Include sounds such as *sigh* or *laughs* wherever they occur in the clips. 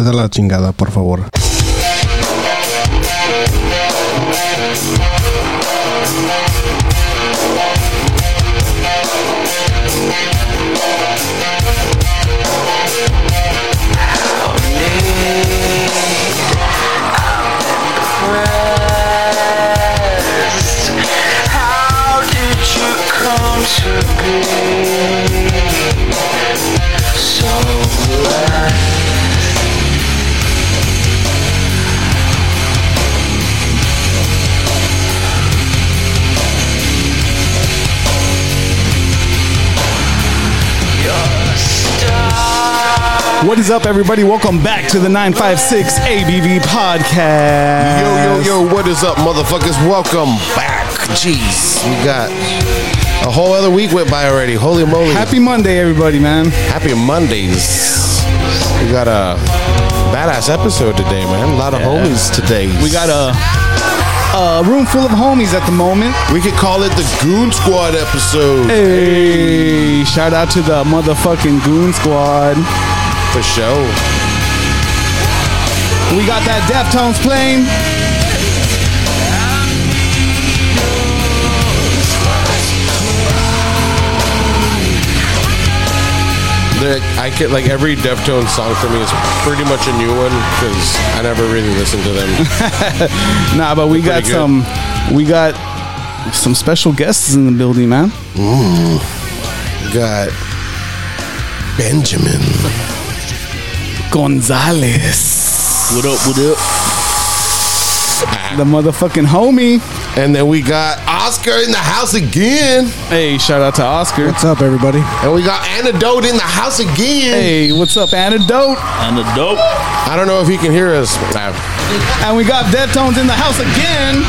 Váyanse de la chingada, por favor. To be What is up, everybody? Welcome back to the 956 ABV podcast. Yo, yo, yo, what is up, motherfuckers? Welcome back. Jeez, we got a whole other week went by already. Holy moly. Happy Monday, everybody, man. Happy Mondays. We got a badass episode today, man. A lot of homies today. We got a, a room full of homies at the moment. We could call it the Goon Squad episode. Hey, shout out to the motherfucking Goon Squad. For sure. We got that Deftones playing. The, I get like every Deftones song for me is pretty much a new one because I never really listened to them. *laughs* Nah, but we got pretty good. some, we got some special guests in the building, man. got Benjamin. Gonzalez, What up? What up? the motherfucking homie. And then we got Oscar in the house again. Hey, shout out to Oscar. What's up, everybody? And we got Antidote in the house again. Hey, what's up, Antidote? And the dope. I don't know if he can hear us. And we got Deftones in the house again.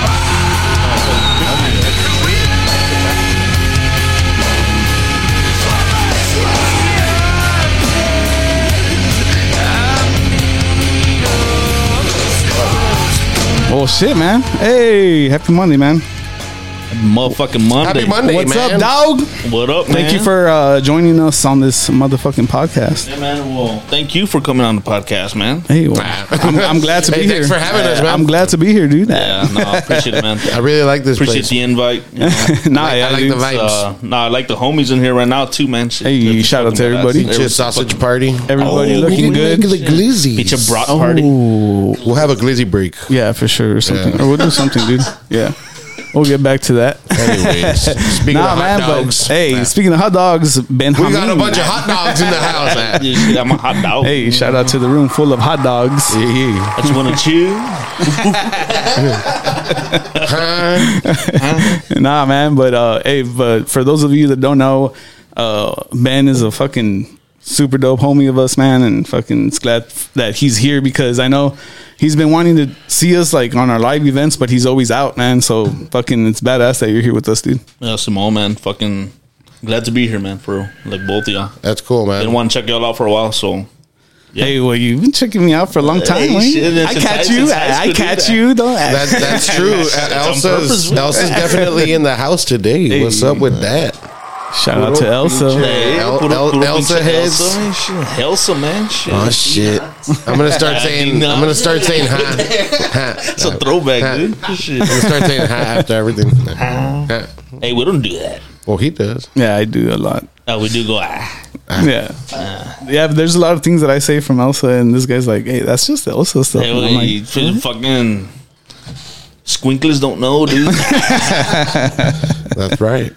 Oh, Oh shit, man! Hey, happy Monday, man! Motherfucking Monday. Happy Monday, What's man. up, dog? What up, man? Thank you for uh, joining us on this motherfucking podcast. Yeah, man. Well, thank you for coming on the podcast, man. Hey, well, I'm, I'm glad to be Hey, here. thanks for having us, man. I'm glad to be here, dude. Yeah, no, I appreciate it, man. *laughs* I really like this Appreciate place. the invite. You know. *laughs* nah, I yeah, like dude. the vibes. Uh, no, I like the homies in here right now too, man. Shit, Hey, shout out to fucking everybody. badass. Pizza sausage party. Everybody Oh, looking good. can make the glizzies. Pizza brat party. Ooh. We'll have a glizzy break. Yeah, for sure. Or something. Yeah. Or we'll do something, dude. *laughs* Yeah. We'll get back to that. Anyways, *laughs* speaking nah, of hot man, dogs, but hey, speaking of hot dogs, Ben we got a Hameen. bunch of hot dogs in the house. man. Yeah, shit, I'm hot dog. Hey, shout out to the room full of hot dogs. Yeah, yeah. I just want to chew. *laughs* Nah, man, but uh, hey, but for those of you that don't know, uh, Ben is a fucking super dope homie of us, man, and fucking it's glad that he's here because I know he's been wanting to see us like on our live events, but he's always out, man. So fucking, it's badass that you're here with us, dude. Yeah, Simone, man. Fucking glad to be here, man. For like both of y'all. That's cool, man. Didn't man. want to check y'all out for a while, so Hey, well, you've been checking me out for a long time. Hey, shit, I catch high- you. I, I catch dude. you. Don't That, that's true. *laughs* It's on Elsa's. Elsa's definitely in the house today. What's up with that? Shout out to Elsa. Hey, El- put up- El- put up Elsa into heads. Elsa, man, shit. Elsa, man. Shit. Oh shit! I'm gonna start saying. I'm gonna start saying ha. ha. It's a throwback, dude. Shit. I'm gonna start saying ha after everything. Ha. Hey, we don't do that. Well, he does. Yeah, I do a lot. Oh, we do go ah. Yeah, yeah. But there's a lot of things that I say from Elsa, and this guy's like, "Hey, that's just Elsa stuff." Hey, And I'm like, "Hmm?" fucking squinkles don't know, dude. *laughs* That's right.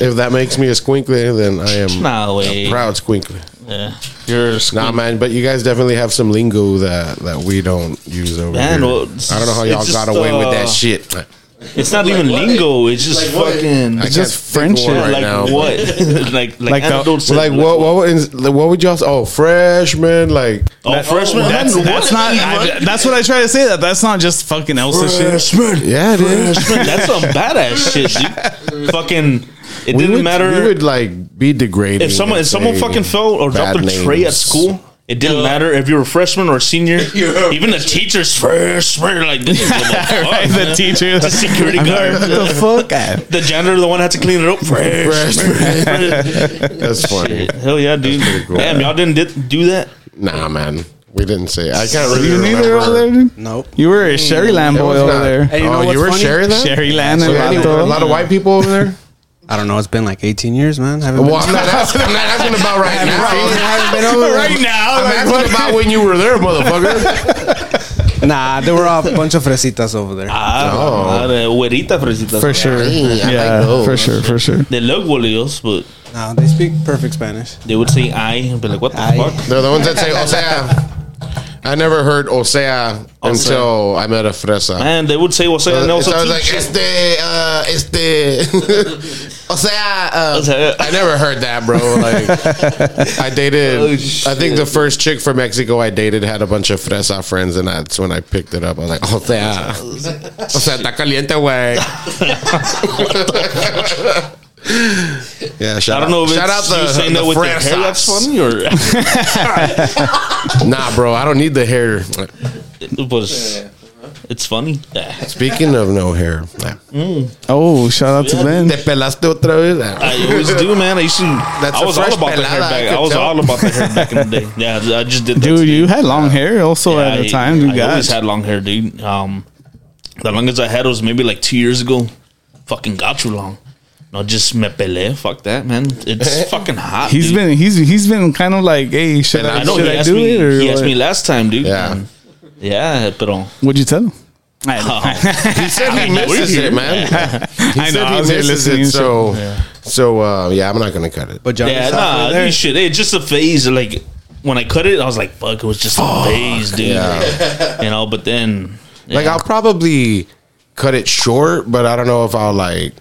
if that makes me a squinkler, then I am way. a proud squinkler. Yeah. You're a Nah, man, but you guys definitely have some lingo that that we don't use over Man, here. well, I don't know how y'all got just, away with uh, that shit. It's not even lingo. It's just fucking. I It's just think of one friendship. right like now. what? *laughs* like like, Like, antidote Like what? What would, what would y'all? Oh, freshman. Like Oh, freshman. That's, man, that's what? not. I, that's what I try to say. That that's not just fucking Elsa shit. freshman. yeah, dude. Freshman. That's some badass shit, dude. *laughs* Fucking. It We didn't would, matter. We would like be degraded. if someone if someone fucking fell or dropped a their tray at school, it didn't matter if you were a freshman or a senior. *laughs* Even the teachers freshman like this is *laughs* right, the teacher, the security guard, the fuck? *laughs* The janitor, the one had to clean it up. Freshman. That's funny. Hell yeah, dude. cool. Damn, y'all didn't did, do that. Nah, man. We didn't say. I can't really You neither over there, dude? Nope. You were a Sharyland It boy over not- there. Hey, you know oh, you what's were funny? sharing that? Sharyland So, and any- a lot of white people over there. I don't know. It's been like 18 years, man. I haven't Well, been I'm not asking. I'm not asking about right now. I haven't been over. *laughs* Right now, I'm like, asking about when you were there, motherfucker. *laughs* Nah, there were a bunch of fresitas over there. Ah, ah, de güerita fresitas. for sure. Ay, I Yeah, like for sure, for sure. They look bolidos, but Nah, they speak perfect Spanish. they would say I and be like, what the Ay. fuck? They're the ones that say "osea." I never heard "osea" until I met a fresa. Man, they would say, say, Uh, and also so I was like, este, uh, este, o sea, uh. I never heard that, bro. Like, *laughs* I dated, Oh, I think the first chick from Mexico I dated had a bunch of fresa friends, and that's when I picked it up. I was like, o sea, o está caliente, güey. *laughs* *laughs* yeah, shout I don't know out, if shout out it's the, you saying the that with their hair that's funny or *laughs* Nah, bro, I don't need the hair. it was. It's funny. Speaking of no hair, Oh, shout out to Ben. te pelaste otra vez. I always do, man. I used to. That's I a was all fresh about the hair pelada, I back. could I was tell. all about the hair back in the day. *laughs* Yeah, I just did that. Dude, today. you had long hair also Yeah, at the time, You I always God. had long hair, dude. Um, the longest I had was maybe like two years ago. Fucking got you long. No, just me pele. Fuck that, man. It's *laughs* fucking hot. He's dude. been he's he's been kind of like, hey, should I, I know. should He I do me. it or he asked what? me last time, dude. Yeah. And yeah, pero What'd you tell him? I, *laughs* He said he misses it, man. *laughs* He I know. said I he was here misses it, and shit. so so uh, yeah, I'm not gonna cut it. But Johnny yeah, nah, right you should. It's just a phase. Like when I cut it, I was like, "Fuck!" It was just a phase, dude. Yeah. You know, but then Like I'll probably cut it short, but I don't know if I'll like.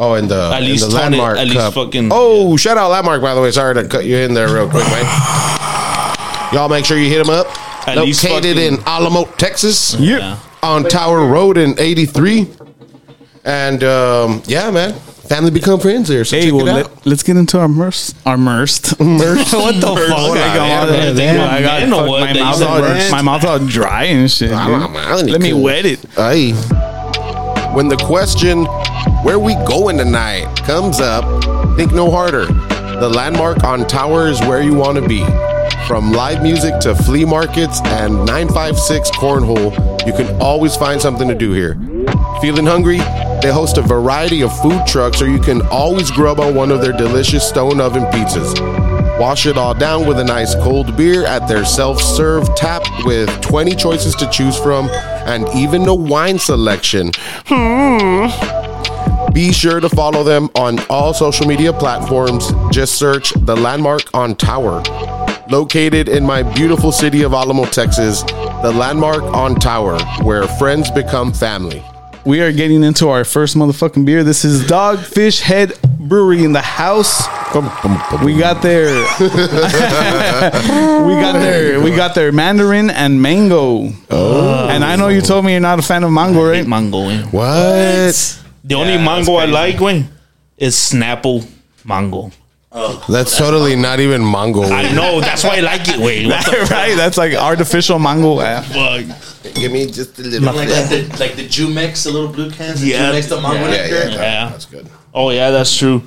Oh, and the At in least the tone it, landmark at least cup. fucking- oh, shout out landmark by the way. Sorry to cut you in there real quick, man. *sighs* Y'all make sure you hit them up. At least Located fucking- in Alamo, Texas. yeah. on Tower Road in 83. And um, yeah, man. Family become friends there. So Hey, check well, it out. let, let's get into our immersed. Our immersed. Immersed. *laughs* *laughs* what the fuck? What I I got, am. all- Damn, I got man, fuck, what? my, They mouth said all, immersed. my mouth all dry and shit. I don't know, man. I dude. think Let me cool. wet it. Aye. When the question, where we going tonight, comes up, think no harder. The landmark on Tower is where you want to be. From live music to flea markets and 956 Cornhole, you can always find something to do here. Feeling hungry? They host a variety of food trucks, or you can always grub on one of their delicious stone oven pizzas. Wash it all down with a nice cold beer at their self serve tap with 20 choices to choose from and even a wine selection. Hmm. Be sure to follow them on all social media platforms. Just search The Landmark on Tower. Located in my beautiful city of Alamo, Texas, The Landmark on Tower, where friends become family. We are getting into our first motherfucking beer. This is Dogfish Head Brewery in the house. We got their *laughs* we got their we got their mandarin and mango. Oh. And I know you told me you're not a fan of mango, I right? hate mango. eh. What? The only mango I like, güey, is Snapple mango. That's totally not even mango. I know that's why I like it, güey. What the *laughs* right? That's like artificial mango. Fuck? Give me just a little. Like, like the like the Jumex, the little blue cans. The Yeah. Jumex, the mango Yeah, nectar. Yeah. That's good. Oh yeah, that's true.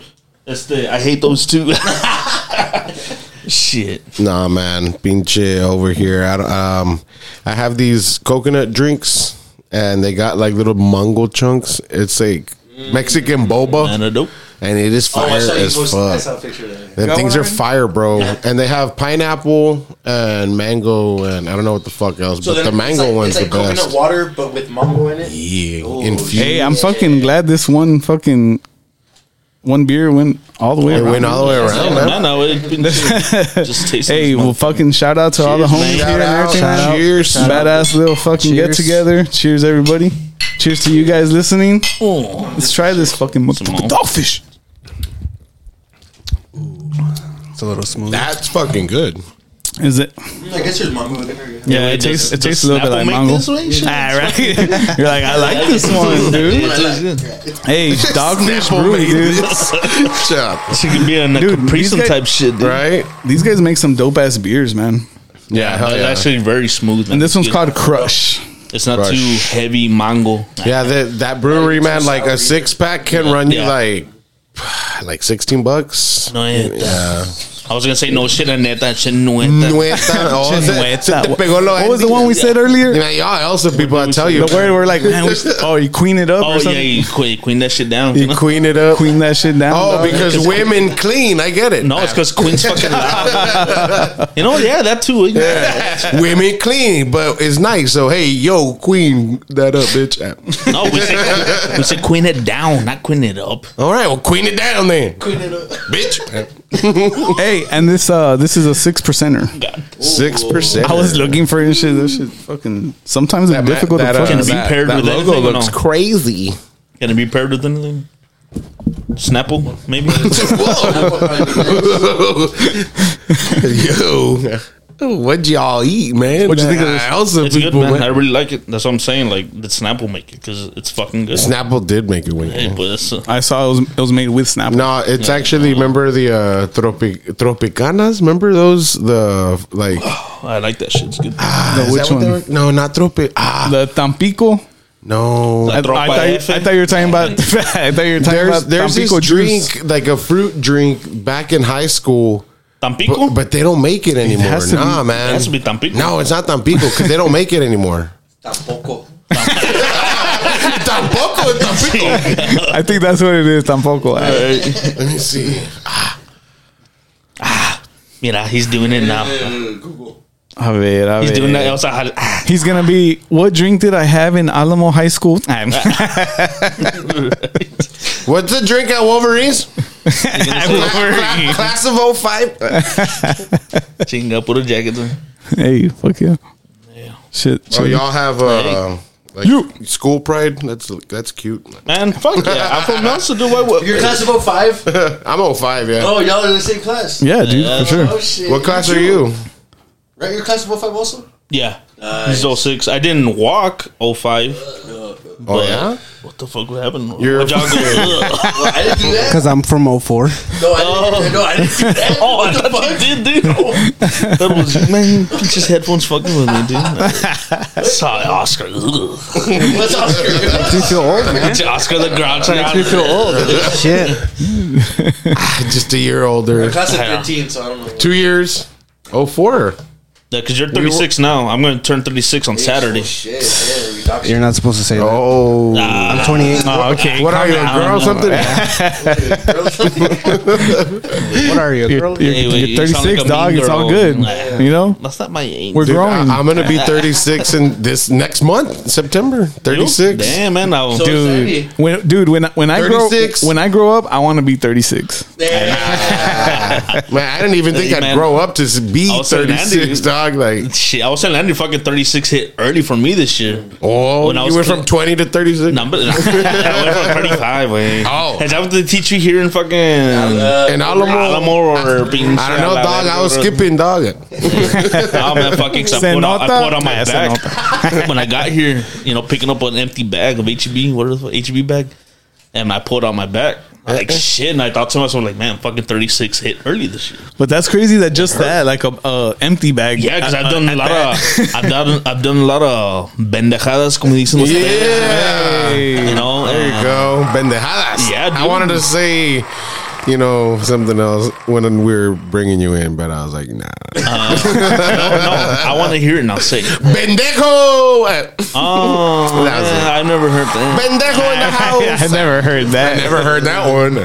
That's the I hate those two. *laughs* Shit. Nah, man, pinche over here. I um, I have these coconut drinks, and they got like little mango chunks. It's like Mexican boba, Man, and it is Oh, fire saw as post- I saw fuck. a picture of that. Them things are fire, bro. And they have pineapple and mango, and I don't know what the fuck else, but the mango like, one's it's like the coconut best. water, but with mango in it. Yeah, infused. hey, I'm fucking glad this one fucking one beer went all the way It around. went all the way around, No, man. no, it just *laughs* tastes. Hey, well, fucking shout out to all the Cheers, homies man. here Shout and out. everything. Shout out. Cheers. Badass little fucking get Cheers. together. Cheers, everybody. Cheers to you guys listening. Oh, Let's try this fucking more. motherfucking dogfish. It's a little smooth. That's fucking good. Is it? I guess there's mango in it. Yeah, wait, it tastes. It tastes a little bit like mango. this. Ah, right. *laughs* You're like, I like this one, dude. Hey, *laughs* dogfish brewery, dude. *laughs* Chop. She could be a Dude, Capri these Sun guys- type shit, dude. Right? These guys make some dope ass beers, man. Yeah, hell It's yeah. actually very smooth. man. And this one's It's called Crush. It's not Crush. too heavy mango. Yeah, that that brewery man, like a six pack can run you Yeah. like *sighs* like sixteen bucks. No, yeah. Yeah, I was gonna say no shit, neta, shit, nueta. Nueta. *laughs* Oh, se, se te pegó lo What was the one we said earlier? Yeah, y'all also people I tell you. The word we're like, man, we, oh, you queen it up Oh or yeah, you queen, queen that shit down. You queen it up. Queen that shit down. Oh, dog. because women clean. I get it. No, it's because Queen's fucking loud. *laughs* you know, yeah, that too. Yeah. women clean, but it's nice. So hey, yo, queen that up, bitch. No, we say, we say queen it down, not queen it up. All right, well, queen it down then, Queen it up. bitch. Hey, and this uh this is a six percenter. Six percent. I was looking for this shit. This shit fucking sometimes it's That, difficult that, to uh, Can it fucking. be that, paired that with logo anything or looks no? crazy. Can it be paired with anything? Snapple, maybe. *laughs* *laughs* Yo, what'd y'all eat, man? What'd you think of this? Also, It's good, people man. I really like it. That's what I'm saying. Like the Snapple make it because it's fucking good. Snapple did make it win. Hey, but it's, uh, I saw it was it was made with Snapple. No, it's actually remember the uh, tropic tropicanas. Remember those the like *sighs* I like that shit. It's good. ah, is which that what they one? were- No, not tropic. Ah, The Tampico. no. I, I, Tropa thought, you- F. I thought you were talking about. *laughs* I thought you were talking There's about there's this Tampico drink juice. like a fruit drink back in high school. Tampico. But, but they don't make it anymore. has to be- nah, it has to be Tampico. No, it's not Tampico because they don't make it anymore. Tampoco. *laughs* Tampoco es Tampico. I think that's what it is. Tampoco. Let me see. Ah. ah. Mira, he's doing it now. Google. A ver, a He's ver. doing that. I was like, ah, He's gonna be. What drink did I have in Alamo High School? *laughs* What's the drink at Wolverines? *laughs* Cla- Class of 05. *laughs* chinga, put a jacket on. hey, fuck yeah. Yeah. Shit. So shit. y'all have uh, like You. school pride. That's that's cute. Man, fuck yeah. I'm from Nelson, dude. What, what, Your class of 05? I'm 05, yeah. Oh, y'all are in the same class. yeah, dude, for sure. Oh, shit. What class are you? Right, your class of 05 also? Yeah. He's 06. I didn't walk 05. Oh yeah. What the fuck would happen? You're- Why'd y'all *laughs* go, "Ugh." Well, I didn't do that. Because I'm from 04. No, I didn't, no, I didn't do that. Oh, *laughs* I what the fuck? you did, dude. That was, man, just headphones fucking with me, dude. *laughs* Saw Oscar. What's Oscar? Makes You feel old, man. Oscar the Grouch. You feel old. Shit. Just a year older. class of 13, so I don't know. Two years. 04. Yeah, because you're 36 now. I'm going to turn 36 on Saturday. Shit. Yeah, You're not supposed to say that. Oh. I'm 28. Oh, okay. what are you, a girl or something? *laughs* What are you, a girl? You're, Hey, wait, you're you sound 36, like dog. mean It's all good. Nah. You know, That's not my age. we're Dude, growing. I, am gonna be *laughs* 36 in this next month, September. 36. Damn, man. Now, So dude, when, dude, when when I grow when I grow up, I want to be 36. *laughs* Man, I didn't even think Hey, I'd man. grow up to be I was saying, 36, Andy- dog. Like, *laughs* shit, I was telling Andy fucking 36 hit early for me this year. oh, When I you was went kid- from 20 to 36? No, but I went from 35, way. Oh. Is that what they teach you here in fucking In Alamo? Alamo or being I don't know, dog. I was skipping, dog. *laughs* Oh man, fucking! 'cause I Se put, on, I nota? put on my Yeah, back *laughs* when I got here. You know, picking up an empty bag of HEB. What is it? HEB bag? And I pulled it on my back. I'm like shit, and I thought to myself, like, man, fucking 36 hit early this year. But that's crazy that just that, like a uh, empty bag. Yeah, because I've uh, done a lot that. of, I've done, I've done a lot of bendejadas, como dicen los Yeah. You know, There you go. Bendejadas. Yeah, I wanted to say, you know, something else when we were bringing you in, but I was like, nah. No, no, I want to hear it. and I'll say, it. Bendejo! Uh, oh, That man, I've never heard that. Bendejo in the *laughs* house. I never heard that. I never heard that one.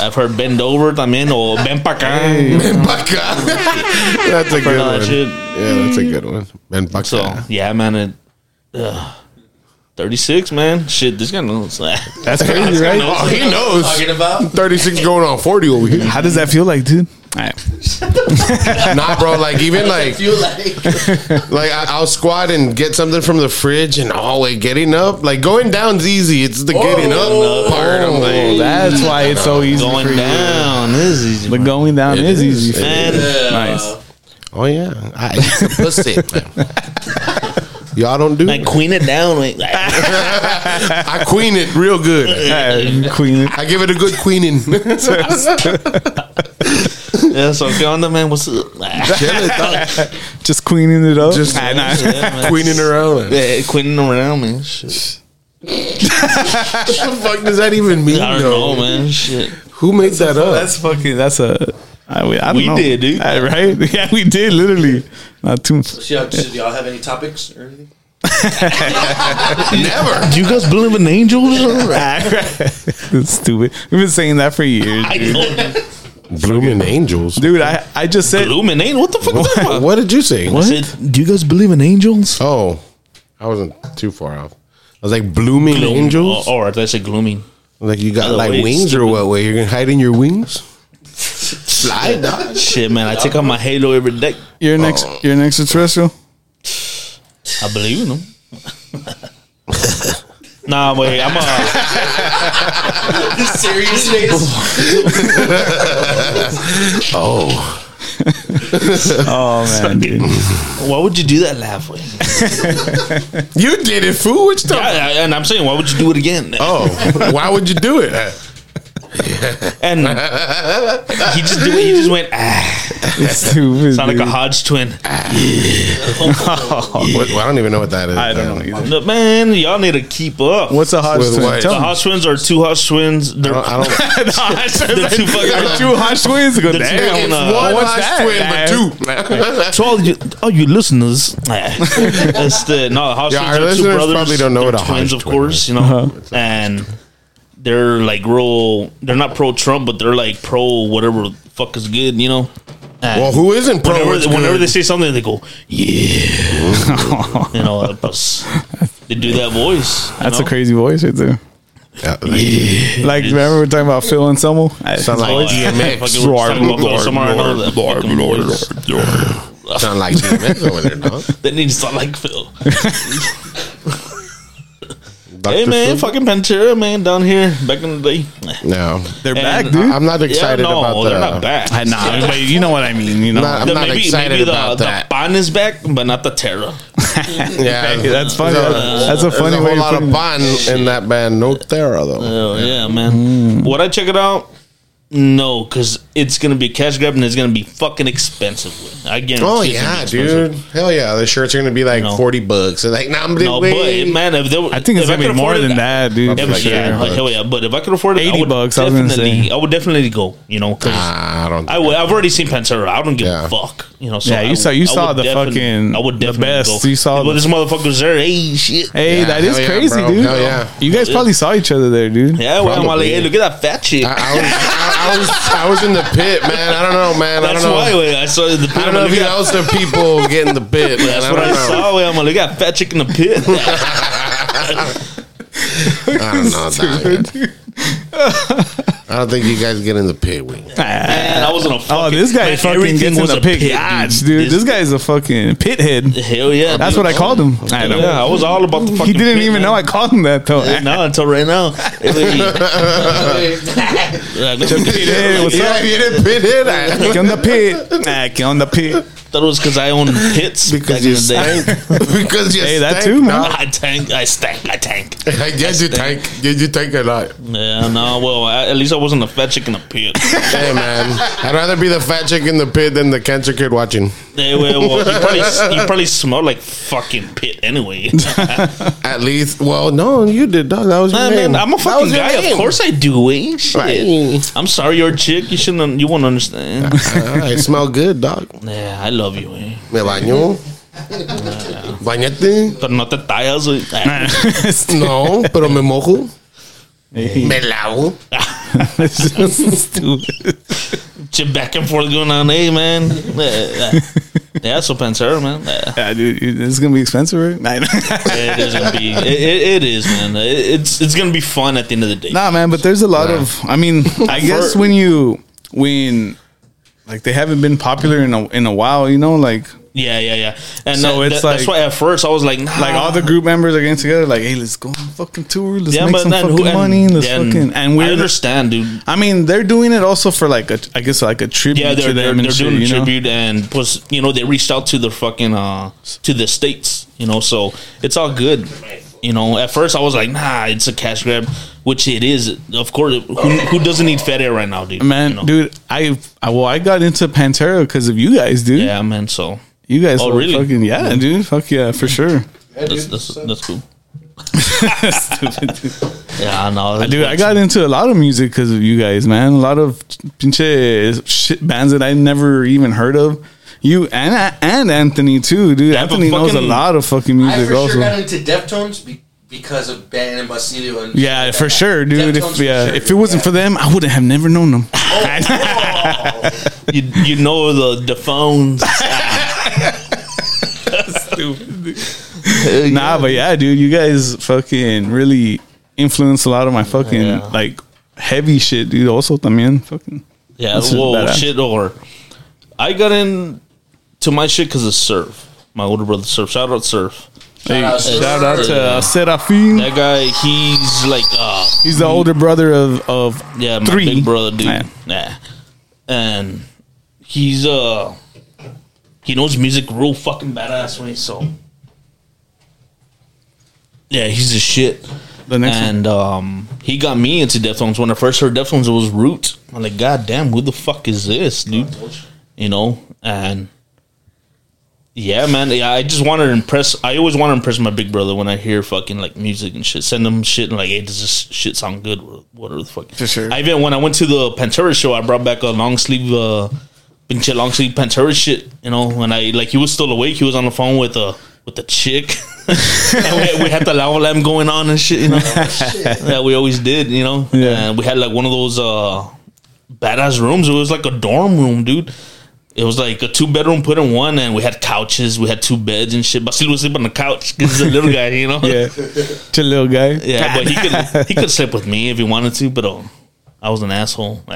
I've heard bend over también o ven pa acá. Ben Baca. *laughs* That's a good all that one. Yeah, that's a good one. Ben Baca. So yeah, man. It, uh, 36, man. Shit, this guy knows. *laughs* That's crazy, right? Oh, he knows. Talking about? 36 going on 40 over here. How does that feel like, dude? All right. *laughs* nah, bro. Like, even like, like *laughs* like I, I'll squat and get something from the fridge and oh, wait, getting up. Like, going down's easy. It's the getting up part. I'm Oh, like, that's why it's so easy. Going for you. down is easy. The going down It is, is. easy. Man, Nice. oh, yeah. I eat the pussy. Y'all don't do like it. queen it down. Like, *laughs* I queen it real good. Queen. I give it a good queening. *laughs* yeah, so ¿qué the man? What's up? *laughs* Just queening it up. Just Ah, nah. Yeah, man. queening around. Yeah, queening around, man. Shit. What the fuck does that even mean, I don't though? know, man. Shit. Who made that up? That's fucking. That's a. I, we, I don't We know. did, dude. Uh, right? *laughs* Yeah, we did. Literally, not too. So, yeah, do y'all have any topics or anything? *laughs* *laughs* Never. Do you guys believe in angels? That's stupid. We've been saying that for years, dude. Blooming angels. dude. I, I just said Blooming angels. What the fuck is that? about? What did you say? I said, do you guys believe in angels? Oh, I wasn't too far off. I was like blooming angels. Oh, or I said glooming. Like you got like wait, wings or what? Way you're gonna hide in your wings? Fly, dog. Shit, man. I take out my halo every day. you're an ex, oh. you're an extraterrestrial. I believe in them. nah, wait. I'm a. Serious face. *laughs* Oh, Oh man, dude. Why would you do that laugh? Way? you did it, fool. Which time? Yeah, yeah, and I'm saying, why would you do it again? Oh, why would you do it? *laughs* And he just do. He just went. Ah, Stupid, sound like a. Hodge twin. What, well, I don't even know what that is. I don't know either. Look, man, y'all need to keep up. What's a hot With twin? what? Tell the me. Hodge twins are two Hodge twins. They're, I don't. I don't *laughs* The *laughs* Hodge twins They're are two fucking- two hot twins. Go They're two damn. fucking, uh, one what's Hodge that, twin, but two. to all you, all you listeners, *laughs* it's the no the Hodge Yeah, our twins are two listeners brothers. probably don't know They're what a twins, Hodge of twin course, is. you know, and they're like real. They're not pro Trump, but they're like pro whatever the fuck is good, you know. And Well, who isn't pro? Whenever, what's whenever good? they say something, they go, "Yeah," *laughs* you know. uh, plus, They do that voice. That's know? a crazy voice right there. Yeah, like, Like remember we were talking about Phil Anselmo? Sound like Oh, yeah. DMX. Fucking we're talking about Phil Sommer, I know that fucking voice. Sound like DMX over there, dog. *laughs* That needs to sound like Phil. *laughs* Dr. Hey man, Phil? fucking Pantera man down here back in the day. No, They're And back, uh, dude. I'm not excited yeah, no, about they're the. not back. I nah, *laughs* but you know what I mean. You know, Not- I'm The- not maybe excited maybe the, about the that. pan is back, but not the Terra. *laughs* Yeah, Hey, that's funny. There's a- That's a There's funny a way whole to lot put of it. fun in that band. No Thera though. Oh yeah, man. Mm. Would I check it out? No, because it's gonna be a cash grab and it's gonna be fucking expensive. I guarantee. Oh yeah, be dude. Hell yeah, the shirts are gonna be like No. forty bucks. And like, nah, I'm No, but man, if there, I think it's if gonna be more than it, that, dude. If, for like, sure. yeah, sure. hell yeah. But if I could afford it, 80 I would bucks, I was gonna definitely, say. I would definitely go. You know, 'cause Nah, I don't. I would, I've already seen Pantera. I don't give Yeah. a fuck. You know, so Yeah, you I saw- you saw the fucking- I would the definitely best. Go. You saw but the- this motherfucker's there. Hey, shit. Hey, Yeah, that is crazy, dude. Hell yeah. You guys probably saw each other there, dude. Yeah, well, I'm like, hey, look at that fat chick. I, was, I, was, in the pit, man. I don't know, man. I don't know. why wait, I saw the pit. I don't know if you at- the people get in the pit, man. That's I what I know. saw. I'm like, at that fat chick in the pit. *laughs* I don't know. *laughs* dog. I don't think you guys get in the pit wing. Man, I was in a fucking. Oh, fucking. this guy man, fucking gets in the a pit. pit, Gosh, dude. This guy's a fucking pit head. Hell yeah. That's dude. what I called him. I know. Yeah, I was all about the fucking. He didn't pit, even man. know I called him that though. No, until right now. *laughs* Yeah, look at Pit *laughs* head, what's Yeah, up? you didn't pit it Get on the pit. Nah, get on the pit. Thought it was because I own pits because you in the stank. *laughs* because you Hey, that too, man. dog. I tank, I stank, I tank. yes, you tank. Yes, you tank a lot. Yeah, no, well, I, at least I wasn't the fat chick in the pit. *laughs* Hey, man. I'd rather be the fat chick in the pit than the cancer kid watching. Hey, well, well, you probably you probably smell like fucking pit anyway. *laughs* At least, well, no, you did, dog. That was your Nah, name. man, I'm a That fucking was your guy. name. Of course I do. Eh? Shit. Right. I'm sorry, you're a chick. You shouldn't. You won't understand. Ah, I smell good, dog. yeah, I love you. Eh? Me baño. Bañate. Pero no te tallas. Eh? No, pero me mojo. *laughs* Me lavo. Stupid. Shit back and forth going on. Hey, man. Yeah, yeah so Pantera, man. Yeah. Yeah, dude, is gonna be expensive, right? It is gonna be. It, it, it is, man. It, it's it's gonna be fun at the end of the day. Nah, man, but there's a lot of. I mean, I guess when you when like they haven't been popular in a in a while, you know, like Yeah, yeah, yeah. And So that- it's that- that's why at first I was like, nah. like all the group members are getting together, like, hey, let's go on a fucking tour, let's yeah, make some fucking who, and, money, let's and fucking and we're. understand, dude. I mean, they're doing it also for like a, I guess like a tribute Yeah, they're to they're, they're shit, doing a you know? tribute, and plus, you know, they reached out to the fucking uh to the states, you know, so it's all good. You know, at first I was like, nah, it's a cash grab, which it is. Of course, who, who doesn't need fat air right now, dude? Man, You know? dude, I, I well, I got into Pantera because of you guys, dude. Yeah, man. So You guys, Oh, were really? fucking yeah, dude, fuck yeah, for sure. that's that's, that's cool. Stupid, *laughs* dude. Yeah, I know. Dude, I got into a lot of music because of you guys, man. A lot of pinche shit bands that I never even heard of. You and and Anthony too, dude. Yeah, but Anthony knows a lot of fucking I music for also. sure got into Deftones be- because of Ben and Basilio. And yeah, for sure, dude. Deftones If yeah, sure, if it wasn't yeah. for them, I wouldn't have never known them. Oh. *laughs* you, you know the the phones. *laughs* *laughs* Nah, but yeah, dude, you guys fucking really influenced a lot of my fucking Yeah. like heavy shit, dude. Also, también fucking. Yeah, That's whoa, shit. Or I got in to my shit because of Surf. My older brother Surf. Shout out Surf. Hey, out shout out to Yeah. uh, Serafin. That guy, he's like, uh, He's the older brother of of yeah, my three. big brother, dude. Yeah. Yeah, and he's uh, he knows music real fucking badass way. So yeah, he's a shit. The next one. and um, he got me into Deftones. When I first heard Deftones, it was Root. I'm like, God damn, who the fuck is this, dude? You know, and yeah, man. Yeah, I just want to impress. I always want to impress my big brother when I hear fucking like music and shit. Send him shit and like, hey, does this shit sound good? Whatever the fuck. For sure. I even when I went to the Pantera show, I brought back a long sleeve, uh, pinche long sleeve Pantera shit. You know, when I like he was still awake, he was on the phone with a with the chick. *laughs* and we, we had the lava lamp going on and shit. You know, *laughs* yeah, we always did. You know, Yeah. And we had like one of those uh badass rooms. It was like a dorm room, dude. It was like a two bedroom put in one, and we had couches. We had two beds and shit. Basil was sleeping on the couch *laughs* because he's a little guy, you know. Yeah, a little guy. Yeah, but he could he could sleep with me if he wanted to, but uh, I was an asshole. *laughs*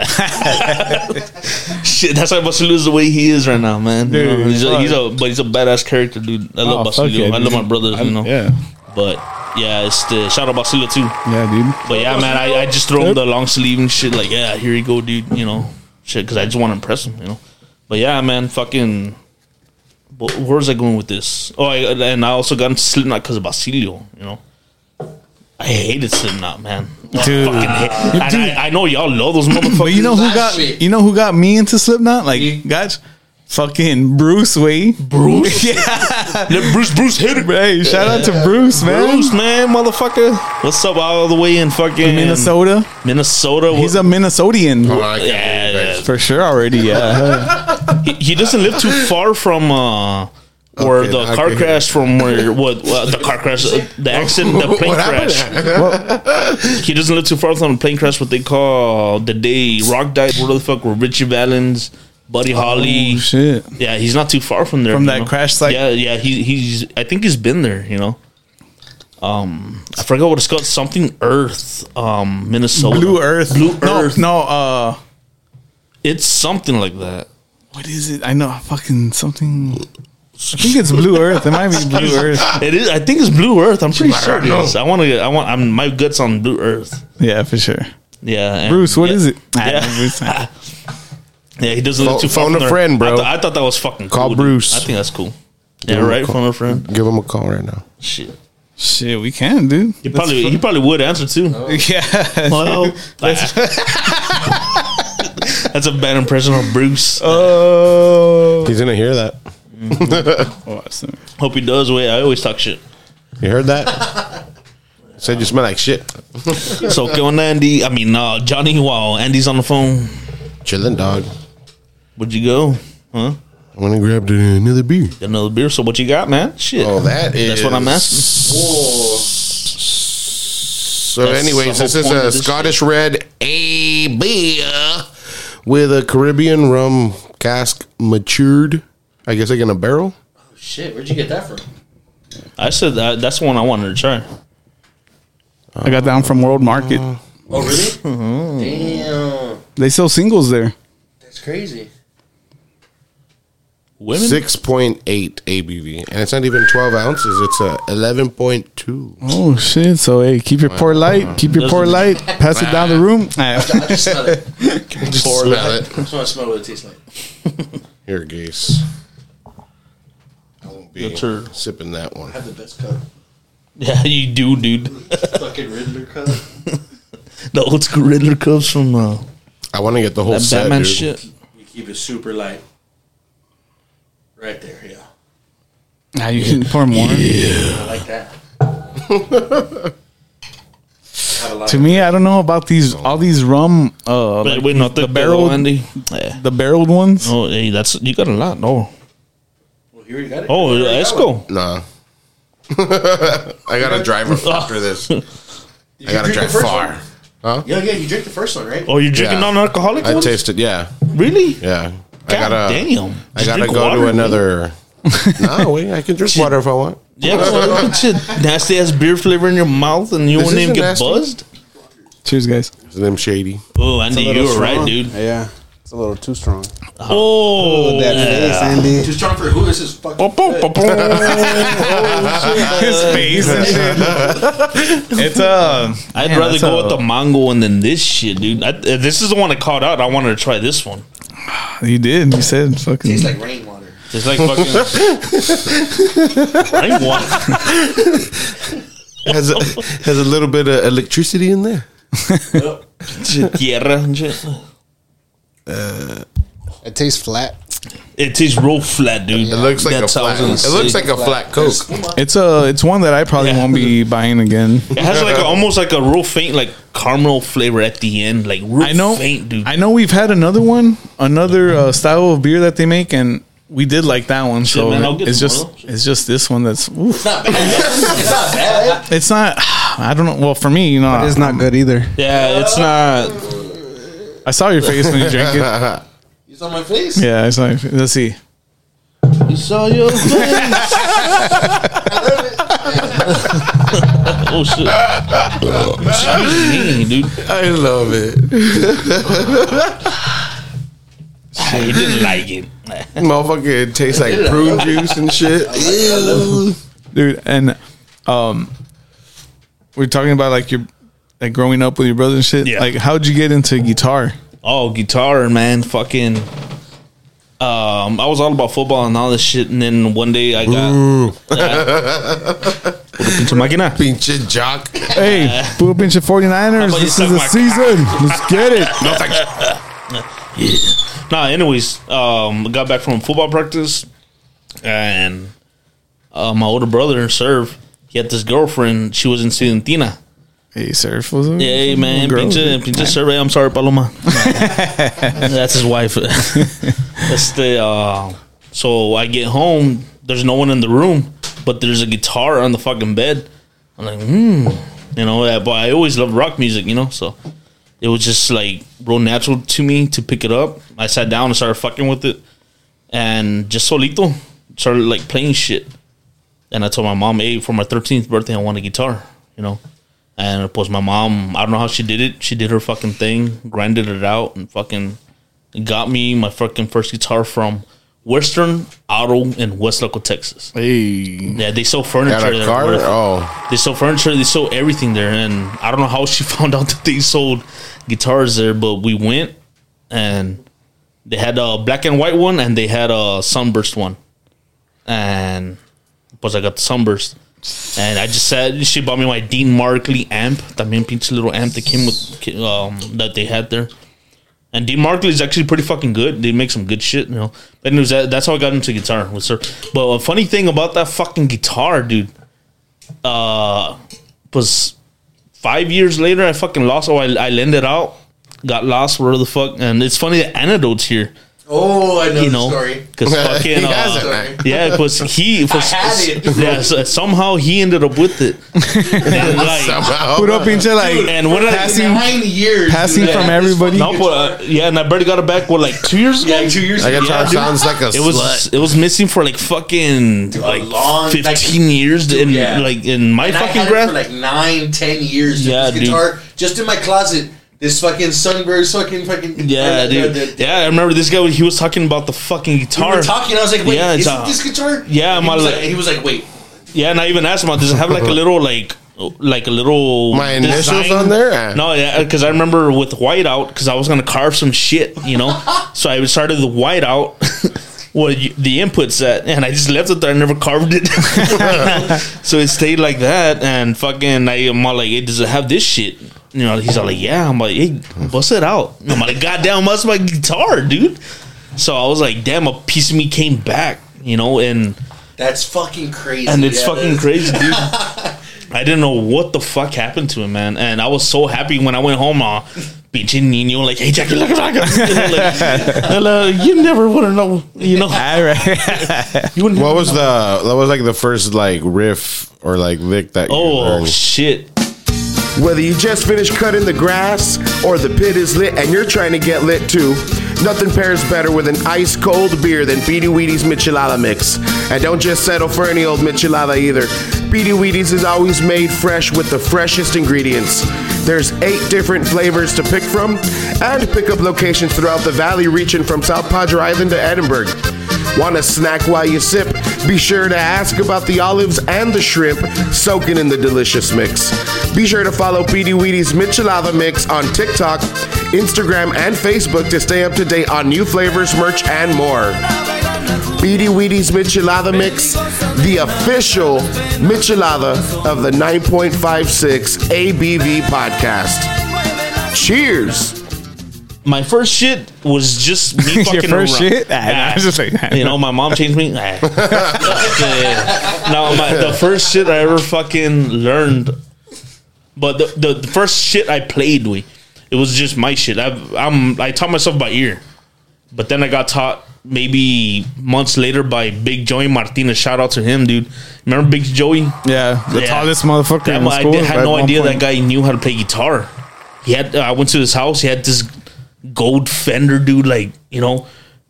Shit, that's why Basilio is the way he is right now, man. You know, Dude, he's, a, he's a but he's a badass character, dude. I love Oh, Basilio. yeah, I love my brothers, I- you know. Yeah, But yeah, it's the shout out Basilio too. yeah, dude. But yeah, man, I, I just throw him the long sleeve and shit. Like, yeah, here you go, dude. You know, shit, because I just want to impress him. You know. But yeah, man, fucking. Where's I going with this? Oh, I, and I also got into Slipknot because of Basilio. You know. I hated Slipknot, man. Dude. fucking hate- and I, I know y'all love those motherfuckers. But you know who got week. you know who got me into Slipknot? Like, guys, fucking Bruce Wayne. Bruce? *laughs* yeah. Let Bruce, Bruce hit it. Hey, shout out to Bruce, man. Bruce, man, motherfucker. What's up all the way in fucking Minnesota. Minnesota. He's a Minnesotian Oh, yeah, yeah. for sure already. Yeah, *laughs* he, he doesn't live too far from uh where Okay, the I car can- crash from where *laughs* what uh, the car crash uh, the *laughs* accident the plane crash happened? he doesn't live too far from the plane crash what they call the day rock died where the fuck were Ritchie Valens Buddy Holly oh, shit. yeah he's not too far from there From that know? crash site? yeah yeah he, he's I think he's been there you know um I forgot what it's called something Earth um Minnesota Blue Earth. Blue no, Earth No, uh, it's something like that what is it? I know fucking something. I think it's Blue Earth. It might be *laughs* Blue Earth. It is. I think it's Blue Earth. I'm pretty sure it is. I want to. I want. I'm my guts on Blue Earth. Yeah, for sure. Yeah. and- Bruce, what yeah. is it? *laughs* Yeah. *laughs* Yeah, he doesn't live Phone- too far phone a friend, bro. I, th- I thought that was fucking Call cool, dude. Bruce. I think that's cool. Give Yeah, him right. call. Phone a friend. Give him a call right now. Shit. Shit, we can, dude. He probably. He probably would answer too. Yeah. Well, that's, ah. that's a bad impression of Bruce. Oh. He's gonna hear that. *laughs* Awesome. Hope he does. Wait, I always talk shit. You heard that? *laughs* Said you smell like shit. *laughs* So, ¿qué onda, Andy? I mean, uh, Johnny. While Andy's on the phone, Chilling, dog. where'd you go? Huh? I'm gonna grab another beer. Another beer. So, what you got, man? Shit. Oh, that is. That's what I'm asking. So, That's anyways, this is point of a this Scottish red A beer with a Caribbean rum cask matured. I guess like in a barrel. Oh shit, where'd you get that from? I said that, that's the one I wanted to try. I got down from World Market. Uh, oh, really? *laughs* Mm-hmm. Damn, They sell singles there. that's crazy. Women? Six point eight ABV, and it's not even twelve ounces. It's a eleven point two. Oh shit! So hey, keep your pour light. Keep your pour light. Pass it down the room. *laughs* I just smell it. *laughs* Just smell it. I just want to smell what it tastes like. Here, Gase. I won't be That's her. sipping that one. I have the best cup. *laughs* Yeah, you do, dude. Fucking Riddler cup. *laughs* the old school Riddler cups from uh, I want to get the whole that set, Batman dude. shit. You keep it super light. Right there, yeah. Now you can pour more. I like that. *laughs* have a lot. To me, I don't know about these all these rum. Uh, Wait, like wait, not the, the barreled, Andy. Yeah. the barreled ones. Oh, hey, that's you got a lot. No. Well, here you got it. Oh, let's uh, go. Nah. *laughs* *laughs* I gotta drive after this. I gotta drive far. one? Yeah, yeah. You drink the first one, right? Oh, you're drinking Yeah. non-alcoholic I ones? tasted, yeah, Really? yeah. I God gotta, damn. I Just gotta drink go water, to man. another. *laughs* no, wait, I can drink water if I want. Yeah, well, shit. nasty ass beer flavor in your mouth, and you This won't even isn't get nasty. buzzed. Cheers, guys. It's them shady. Oh, Andy, It's a you little were right, dude. Yeah, it's a little too strong. Oh, that face, Andy. Too strong for who? This is fucking. *laughs* His face and shit. *laughs* it's uh, I'd man, rather that's go a- with the mango one than this shit, dude. I, uh, this is the one I called out. I wanted to try this one. *sighs* You did. You said fucking. Tastes like rainwater. It's like fucking. *laughs* Right one. Has a, has a little bit of electricity in there. Tierra and shit. It tastes flat. It tastes real flat, dude. It looks like That's a flat. was It gonna looks like a flat Coke. It's a. It's one that I probably Yeah. won't be *laughs* buying again. It has like a, almost like a real faint like caramel flavor at the end, like real I know. faint, dude. I know we've had another one, another uh, style of beer that they make, and we did like that one. so man, it's just more. it's just this one that's. Oof. It's not bad. it's not bad. It's not. *sighs* I don't know. Well, for me, you know, It's not good either. yeah, it's not. I saw your face when you drank it. *laughs* You saw my face. Yeah, I saw. Your face. Let's see. You saw your face. *laughs* oh shit! *laughs* Excuse me, dude. I love it. He didn't like it. Motherfucker, it tastes like prune juice and shit. Ew. dude. And um, we're talking about like your like growing up with your brother and shit. Yeah. Like, how'd you get into guitar? Oh, guitar, man, fucking. Um, I was all about football and all this shit, and then one day I got. *laughs* Pinche máquina. Pinche jock. Hey, puro pinche 49ers. about you This is the my season. Let's get it. *laughs* No thanks. Nah, anyways, um, I got back from football practice, and uh, my older brother, Serve, he had this girlfriend. She was in Studentina. Hey, surf was it? Yeah, hey, man, pinche, pinche Serve. I'm sorry, Paloma. *laughs* That's his wife. *laughs* That's the. Uh, so I get home. There's no one in the room, but there's a guitar on the fucking bed. I'm like, hmm, you know. But I always loved rock music, you know. So it was just like real natural to me to pick it up. I sat down and started fucking with it, and just solito started like playing shit. And I told my mom, hey, for my 13th birthday, I want a guitar, you know. And of course, my mom, I don't know how she did it. She did her fucking thing, grinded it out, and fucking got me my fucking first guitar from Western Auto in Weslaco, Texas. Hey. Yeah, they sell furniture there. car? Oh, they sell furniture. They sell everything there, and I don't know how she *laughs* found out that they sold guitars there, but we went, and they had a black and white one, and they had a sunburst one, and plus I got the sunburst, and I just said she bought me my Dean Markley amp, también pinche little amp that came with um that they had there. And Dean Markley is actually pretty fucking good. They make some good shit, you know. But anyways, that, that's how I got into guitar with her. But a funny thing about that fucking guitar, dude, uh, was five years later I fucking lost. Oh, I, I lent it out, got lost, where the fuck. And it's funny the anecdotes here, Oh, I know you the know, story. because *laughs* fucking he has uh, it, man. yeah, because he for, *laughs* I had it. yeah, so somehow he ended up with it. *laughs* And, like, Somehow. Puro pinche like and when I Passing- Nine years. passing dude, I from had this everybody. no, but uh, yeah, and I barely got it back. What like two years ago? Yeah, two years That ago. guitar Yeah, dude. sounds like a It was slut. it was missing for like fucking like long- fifteen years in yeah. like in my And I fucking had it graph. for like nine, ten years. Dude. Yeah, this dude. guitar just in my closet. This fucking sunburst, fucking fucking. yeah, uh, dude. the- the- Yeah, I remember this guy. He was talking about the fucking guitar. We guitar. were talking. I was like, "Wait, Yeah, isn't uh, this guitar?" yeah, And he my was, like, he was like, "Wait, Yeah, and I even asked him, "Does it have like a little like like a little My initials design?" on there? No, yeah, because I remember with whiteout because I was gonna carve some shit, you know. *laughs* so I started the whiteout. *laughs* What you, the input set, and I just left it there. I never carved it, *laughs* so it stayed like that. And fucking, I, I'm all like, "Hey, does it have this shit?" You know, he's all like, "Yeah." I'm like, "Hey, bust it out." I'm like, "Goddamn, that's my guitar, dude." So I was like, "Damn, a piece of me came back," you know, and that's fucking crazy." and it's Yeah, fucking that's- crazy, dude. *laughs* I didn't know what the fuck happened to him, man. And I was so happy when I went home. Uh, pinche niño, like, hey Jackie, look at *laughs* that. You, know, like, you never would have known, you know. All right. *laughs* You wouldn't What was the that was like the first like riff or like lick that Oh learned? shit! Whether you just finished cutting the grass or the pit is lit and you're trying to get lit too, nothing pairs better with an ice cold beer than Beady Weedy's Michelada Mix. And don't just settle for any old Michelada either. Beady Weedy's is always made fresh with the freshest ingredients. There's eight different flavors to pick from and pickup locations throughout the valley reaching from South Padre Island to Edinburg. Want a snack while you sip? Be sure to ask about the olives and the shrimp soaking in the delicious mix. Be sure to follow Beady Weedy's Michelada Mix on TikTok, Instagram, and Facebook to stay up to date on new flavors, merch, and more. Beady Weedy's Michelada Mix, the official Michelada of the 9.56 ABV podcast. Cheers! My first shit was just me *laughs* fucking Your first around. shit? Ah, nah, I was just like, you know, my mom changed me. Ah. *laughs* Yeah. No, my, the first shit I ever fucking learned, but the, the, the first shit I played with, it was just my shit. I, I'm I taught myself by ear, but then I got taught maybe months later by Big Joey Martinez. Shout out to him, dude. Remember Big Joey? Yeah, the Yeah. tallest motherfucker That in the I did, had no idea point. that guy knew how to play guitar. He had. Uh, I went to his house. He had this gold Fender, dude. Like you know,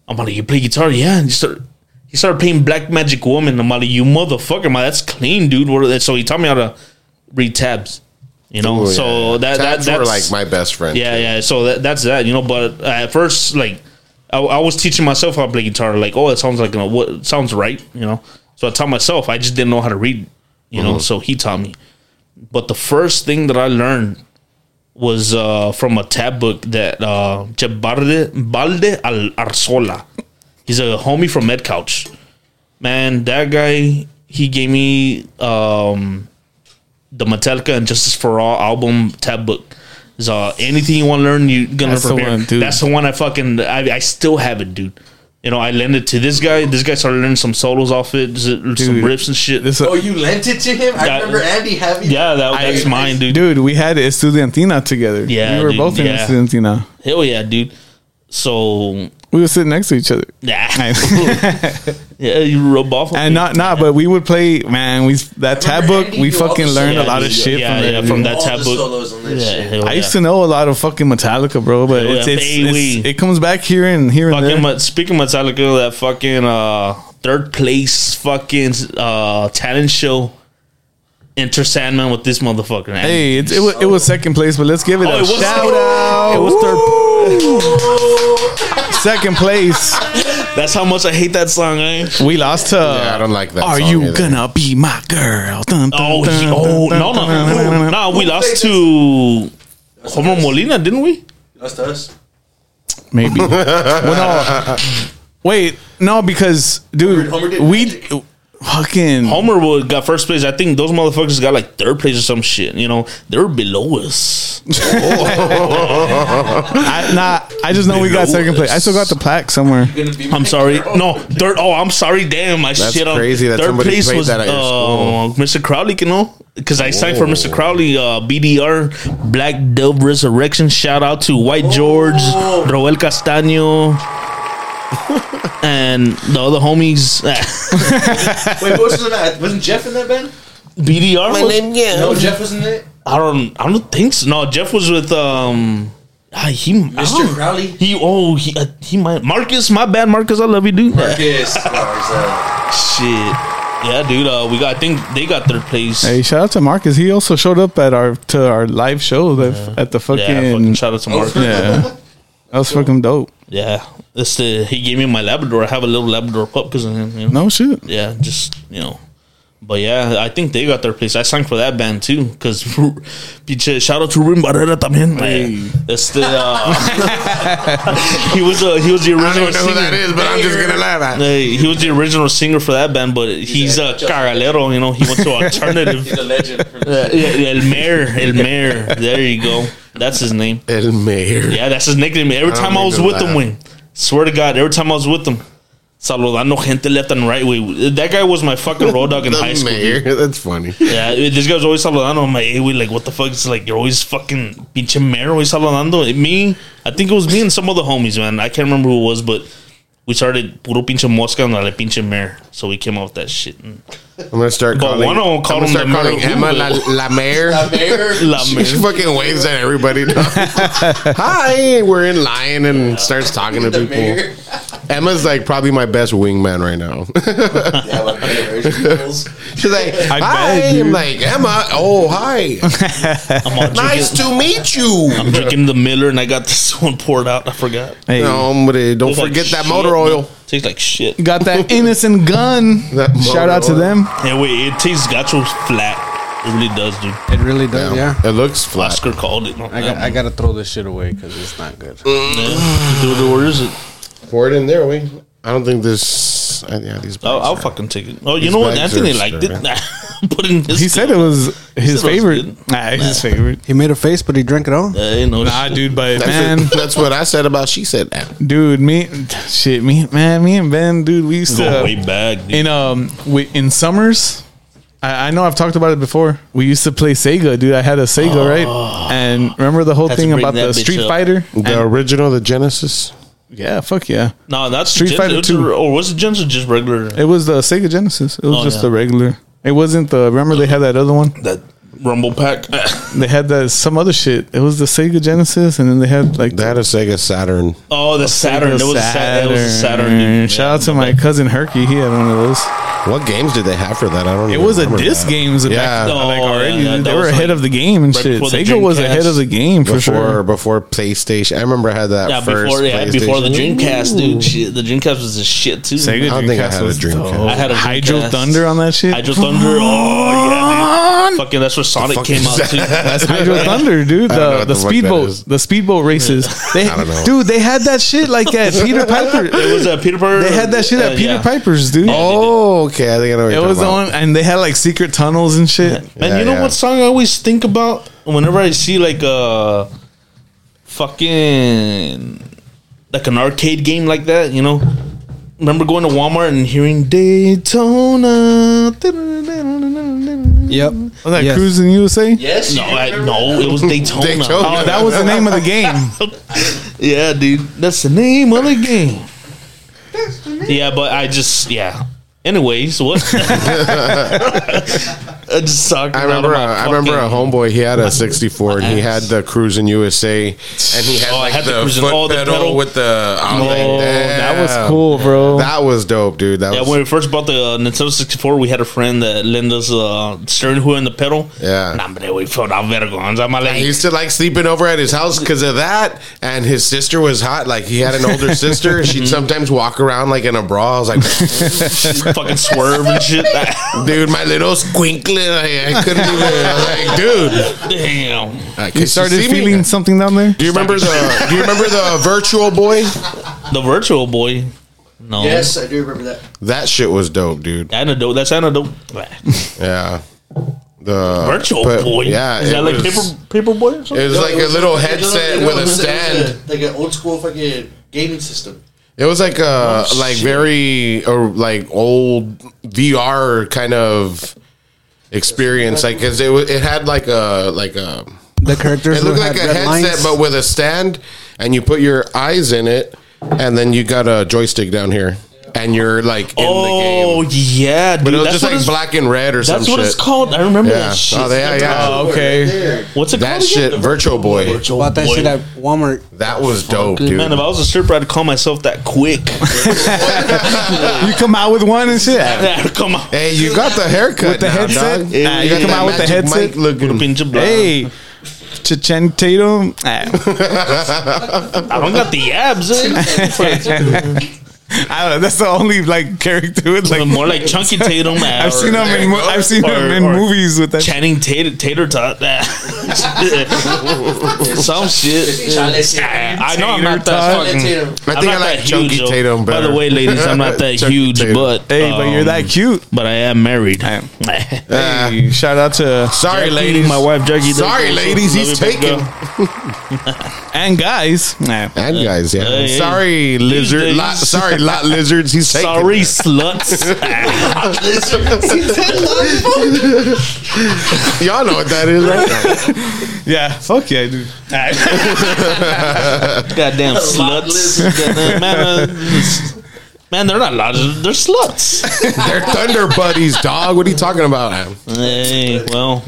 I'm like, you play guitar? Yeah. And he started. He started playing Black Magic Woman. I'm like, you motherfucker, man, that's clean, dude. What are that? So he taught me how to read tabs. You know, Ooh, so yeah. that that that's were like my best friend. yeah, yeah. So that, that's that, you know. But at first, like, I, I was teaching myself how to play guitar. Like, oh, it sounds like you know, what sounds right, you know. So I taught myself. I just didn't know how to read, you know. Mm-hmm. So he taught me. But the first thing that I learned was uh, from a tab book that uh, Balde, Balde Al Arzola. He's a homie from Med Couch. Man, that guy, he gave me um, the Metallica and Justice for All album tab book. So anything you want to learn, you're gonna That's the prepare. one, dude. That's the one I fucking I, I still have it, dude. You know, I lent it to this guy. This guy started learning some solos off it, s- some Dude, riffs and shit. This, uh, Oh, you lent it to him? I Yeah. remember Andy having. yeah, that, I- that's mine, dude. dude, we had Estudiantina together. Yeah, we were dude, both in yeah. Estudiantina. Hell yeah, dude. So We were sitting next to each other. yeah, *laughs* *laughs* *laughs* yeah, you rub off. on And me. not not, but we would play. Man, we that tab book. We fucking learned a lot of shit from that. from that tab book. solos on that Yeah, I used to know a lot of fucking Metallica, bro, but it's, it's, it's it comes back here and here and there. Ma- speaking of Metallica, that fucking uh, third place fucking uh, talent show. Enter Sandman with this motherfucker. man. Hey, it, it, was, it was second place, but let's give it Oh, a it was shout third- out. It was third. second place. That's how much I hate that song. Eh? We lost to. Yeah, I don't like that Are song you either. gonna be my girl? Dun, dun, Oh, dun, he, dun, oh dun, no, no, no, dun. no. We lost to Homer Molina, didn't we? That's us. Maybe. *laughs* well, no. Wait, no, because dude, Homer did we magic. Fucking Homer wa- got first place. I think those motherfuckers got like third place or some shit. You know, they're below us. *laughs* I, nah, I just know we got second place. I still got the plaque somewhere. I'm sorry. No, third. Oh, I'm sorry. Damn, I That's shit on. crazy that third somebody place played was that at your uh, Mr. Crowley, you know, because I signed for Mr. Crowley. Uh, BDR, Black Dove Resurrection. Shout out to White George, Roel Castaño, *laughs* and the other homies. *laughs* Wait, what was in that? Wasn't Jeff in that band? BDR. was- yeah. No, Jeff was in it. I don't. I don't think so. No, Jeff was with um. ah, he, Mr. Crowley? He oh he uh, he might Marcus. My bad, Marcus. I love you, dude. Marcus. *laughs* Shit. Yeah, dude. Uh, we got. I think they got third place. Hey, shout out to Marcus. He also showed up at our to our live show that, at the fucking. yeah, fucking shout out to Marcus. yeah. that was fucking dope. Yeah, this the he gave me my Labrador. I have a little Labrador pup because of him. You know? No shit. Yeah, just you know. But yeah, I think they got their place. I sang for that band too because shout out to Ruben Barrera también. Hey. It's the uh, *laughs* he was uh, he was the I original don't know who that is, but I'm just gonna laugh at. Hey, he was the original singer for that band, but he's a cagalero. You know, he went to alternative. He's a legend. Uh, yeah, El Mayor, El Mayor. There you go. That's his name. El Mayor. Yeah, that's his nickname. Every I time I was even with him, when swear to God, every time I was with him, saludando gente left and right. We, that guy was my fucking road dog in *laughs* high school. mayor. dude. That's funny. Yeah, this guy was always saludando. I'm like, hey, we like, what the fuck? It's like you're always fucking pinche mayor, always saludando. Me, I think it was me and some other homies, man. I can't remember who it was, but we started puro pinche mosca and like pinche mayor. So we came up with that shit. And I'm gonna start But calling. one of them I'm called gonna him start the calling mayor Emma of la, Google. la *laughs* mayor. La *laughs* She mayor. fucking waves at everybody. *laughs* Hi, we're in line and starts talking to The people. mayor. Emma's like probably my best wingman right now. Yeah, like mayor. She She's like, I hi. bet. I'm like, Emma. Oh, hi. I'm nice drinking, to meet you. I'm drinking the Miller and I got this one poured out. I forgot. Hey, No, hombre, don't Tastes like forget that shit, motor man. Oil. Tastes like shit. got that *laughs* innocent gun. That Shout out to motor them. Yeah, wait, it tastes got gacho flat. It really does, dude. It really does. Yeah. It looks flat. Oscar called it. I got. I gotta throw this shit away because it's not good. Yeah. Dude, where is it? Pour it in there. Wait, I don't think this. Uh, yeah, these. I'll, I'll are- fucking take it. Oh, you know what? Anthony liked it. *laughs* *laughs* Put in his. He said it was *laughs* his said was favorite. Nah, his favorite. He made a face, but he drank it all. Uh, no Nah, shit. dude, but That's, man, it. That's what I said about. She said that. dude, me, shit, me, man, me and Ben, dude, we used Go to way back, dude. in um we, in summers. I, I know I've talked about it before. We used to play Sega, dude. I had a Sega, right? And remember the whole thing about the Street up. Fighter? The And- original, the Genesis. Yeah, fuck yeah. no, that's Street Gen- Fighter 2. Or was it Genesis or just regular? It was the Sega Genesis. It was Oh, just yeah. the regular. It wasn't the. Remember they had that other one. that Rumble Pack. *laughs* They had that some other shit. It was the Sega Genesis, and then they had like They had a Sega Saturn. oh, the Saturn. It was a Saturn. It was a Saturn. dude. Shout Yeah, out to my my cousin Herky. He had one of those. What games did they have for that? I don't. Know. It was a disc that. games. Yeah. back, Oh, like already. yeah, yeah, they were ahead like of the game and right shit. Sega was ahead of the game for before sure. before PlayStation. I remember I had that Yeah, first. before yeah, before the Dreamcast, dude. Shit, the Dreamcast was a shit too. Sega I don't think I Dreamcast had a was Dreamcast. dope. I had a Hydro Thunder on that shit. Hydro Thunder. Oh yeah, dude. Fucking that's where Sonic came out that? too. That's Hydro Thunder, dude. I don't know The the the speedboat, the speedboat races. *laughs* They, I don't know. dude, they had that shit like at *laughs* Peter Piper. It was uh, Peter Piper. They had that shit uh, at Peter yeah. Piper's, dude. Oh, okay. I think I know. What it you're was the one, and they had like secret tunnels and shit. *laughs* And Yeah, you know yeah. what song I always think about whenever I see like a fucking like an arcade game like that, you know? Remember going to Walmart and hearing Daytona? Yep. Was that Yes. Cruis'n USA? Yes. No, I, no, it was Daytona. Daytona. Oh, that was the name of the game. *laughs* Yeah, dude, that's the name of the game. Yeah, but I just yeah. Anyways, what? *laughs* *laughs* I just talking. I remember. A, I remember a homeboy. He had a *laughs* '64, and he had the Cruis'n USA, and he had Oh, like had the the, foot the pedal, pedal. with the. I was like, Oh, that was cool, bro. That was dope, dude. That Yeah, was. when we first bought the uh, Nintendo 64, we had a friend that lent us uh, steering wheel and the pedal. Yeah. But we felt. I'm I like, used to like sleeping over at his house because of that, and his sister was hot. Like he had an older sister. *laughs* She'd sometimes walk around like in a bra. I was like, *laughs* fucking swerve and shit. dude, my little squinkly. I, I couldn't even. I was like, dude. Damn. Uh, You could started see me? feeling something down there? Do you remember the? Do you remember the Virtual Boy? The Virtual Boy. No. Yes, I do remember that. That shit was dope, dude. Antidote. That's antidote. Yeah. The Virtual but- Boy. Yeah, Is it that like was- paper paper boy or something? It was No, like it a little it was headset no, with a was stand. like an old school fucking gaming system. It was like a like very or like old VR kind of experience, like because it it had like a like a The characters it looked like a headset lines. but with a stand, and you put your eyes in it, and then you got a joystick down here, and you're like in Oh the game. yeah, dude. But it was that's just what like it's- black and red or some That's what shit. it's called. I remember Yeah. that shit. Oh, yeah, yeah. Oh, okay. What's it That called? again? shit, Virtual Boy. Virtual Bought that Boy. shit at Walmart. That was dope, dude. Man, if I was a stripper, I'd call myself that quick. *laughs* *laughs* You come out with one and shit. Yeah, Come on. Hey, you got the haircut With the now, headset? dog. Nah, you got come out with the Magic headset? Mike looking. Pinche blood. Hey, Chen Tatum. Ah, *laughs* I don't got the abs. Eh? I don't know. That's the only like character with like. more like *laughs* Chunky Tatum. I've seen him in. mo- I've seen or- him in movies with that. Channing Tater, Tater Tot. *laughs* Some shit. Chale I know I'm not that fucking. Tatum. I I'm think I like that Chunky huge, though. Tatum By the way, ladies, I'm not *laughs* that huge, Tatum. but Hey, but you're that um, cute. But I am married. I am. Hey, shout out to Sorry, Jackie, ladies. my wife Jackie. Sorry, ladies. Love He's taken. and guys. Nah. And guys, yeah. Hey, hey. sorry, lizard. days. Li- *laughs* sorry, lot lizards. He's taking Sorry, it. sluts. *laughs* Y'all know what that is, right? Yeah, fuck yeah, dude. *laughs* Goddamn sluts. Goddamn, man, uh, man, they're not lodges. They're sluts. They're thunder buddies, dog. What are you talking about? hey, well,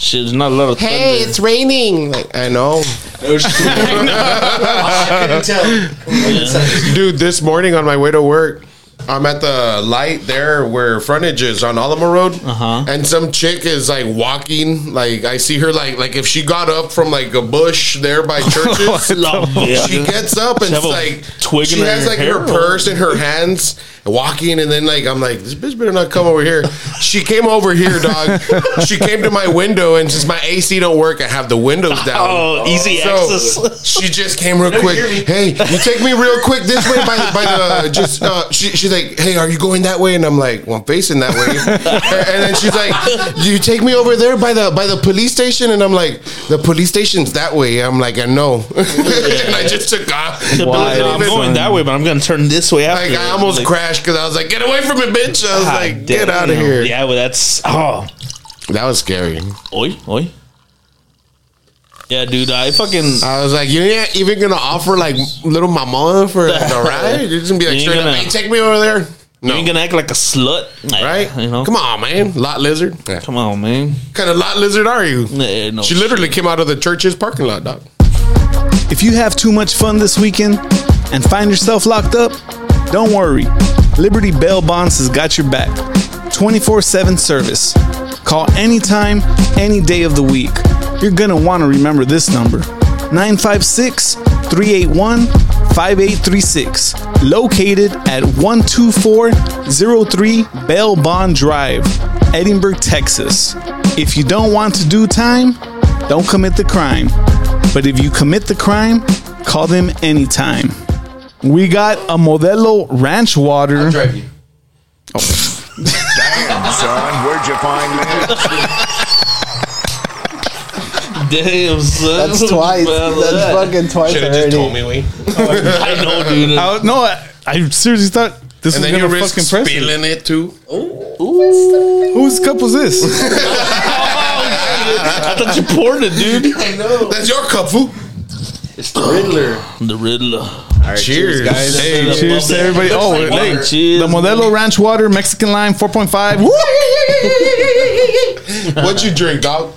shit, there's not a lot of Hey, thunder. it's raining. Like, I know, *laughs* *laughs* I couldn't tell. dude. This morning on my way to work, I'm at the light there where frontage is on Alamo Road, Uh-huh. and some chick is like walking. Like I see her like like if she got up from like a bush there by *laughs* Church's. *laughs* Yeah. She gets up and She it's like twig she has like hair her purse in her hands, walking, and then like I'm like, this bitch better not come over here. She came over here, dog. *laughs* she came to my window, and since my AC don't work, I have the windows down. Oh, easy So access. she just came real quick. Hey, you take me real quick this way by, by the just. Uh, she, she's like, hey, are you going that way? And I'm like, well, I'm facing that way. *laughs* and then she's like, you take me over there by the by the police station, and I'm like, the police station's that way. I'm like, I know. *laughs* and I just took off. Why? No, I'm Even- going that way, but I'm gonna turn this way after. Like I almost Like, crashed because I was like, "Get away from me, bitch!" I was God like, "Get out of here!" Yeah, well, that's oh, That was scary. oi, oi. Yeah, dude, I fucking I was like, "You're not even gonna offer like little mama for like, a *laughs* ride? You're just gonna be like, You straight up, gonna- hey, take me over there." you No, ain't gonna act like a slut, right? You know, Come on, man. Lot lizard. Yeah. come on, man. What kind of lot lizard are you? Nah, no She literally came out of the Church's parking lot, dog. If you have too much fun this weekend and find yourself locked up, don't worry. Liberty Bail Bonds has got your back. 24 7 service. Call anytime, any day of the week. You're gonna wanna remember this number 956 381 5836. Located at 12403 Bell Bond Drive, Edinburg, Texas. If you don't want to do time, don't commit the crime. But if you commit the crime, call them anytime. We got a Modelo Ranch Water. Drive you. *laughs* Son, where'd you find that? *laughs* Damn, son. *laughs* That's twice. Well, That's that- fucking twice Should have already. just told me, we. *laughs* I know, dude. I, no, I, I seriously thought this And was then you gonna risk fucking press it. spilling it too. Oh. Whose cup was this? *laughs* Oh, I thought you poured it, dude. I know. That's your cup, fool. It's the Riddler. The Riddler. Cheers, guys. hey, Love cheers to everybody. Oh, like hey, water. Cheers. the Modelo Ranch Water Mexican Lime 4.5. What you drink, dog?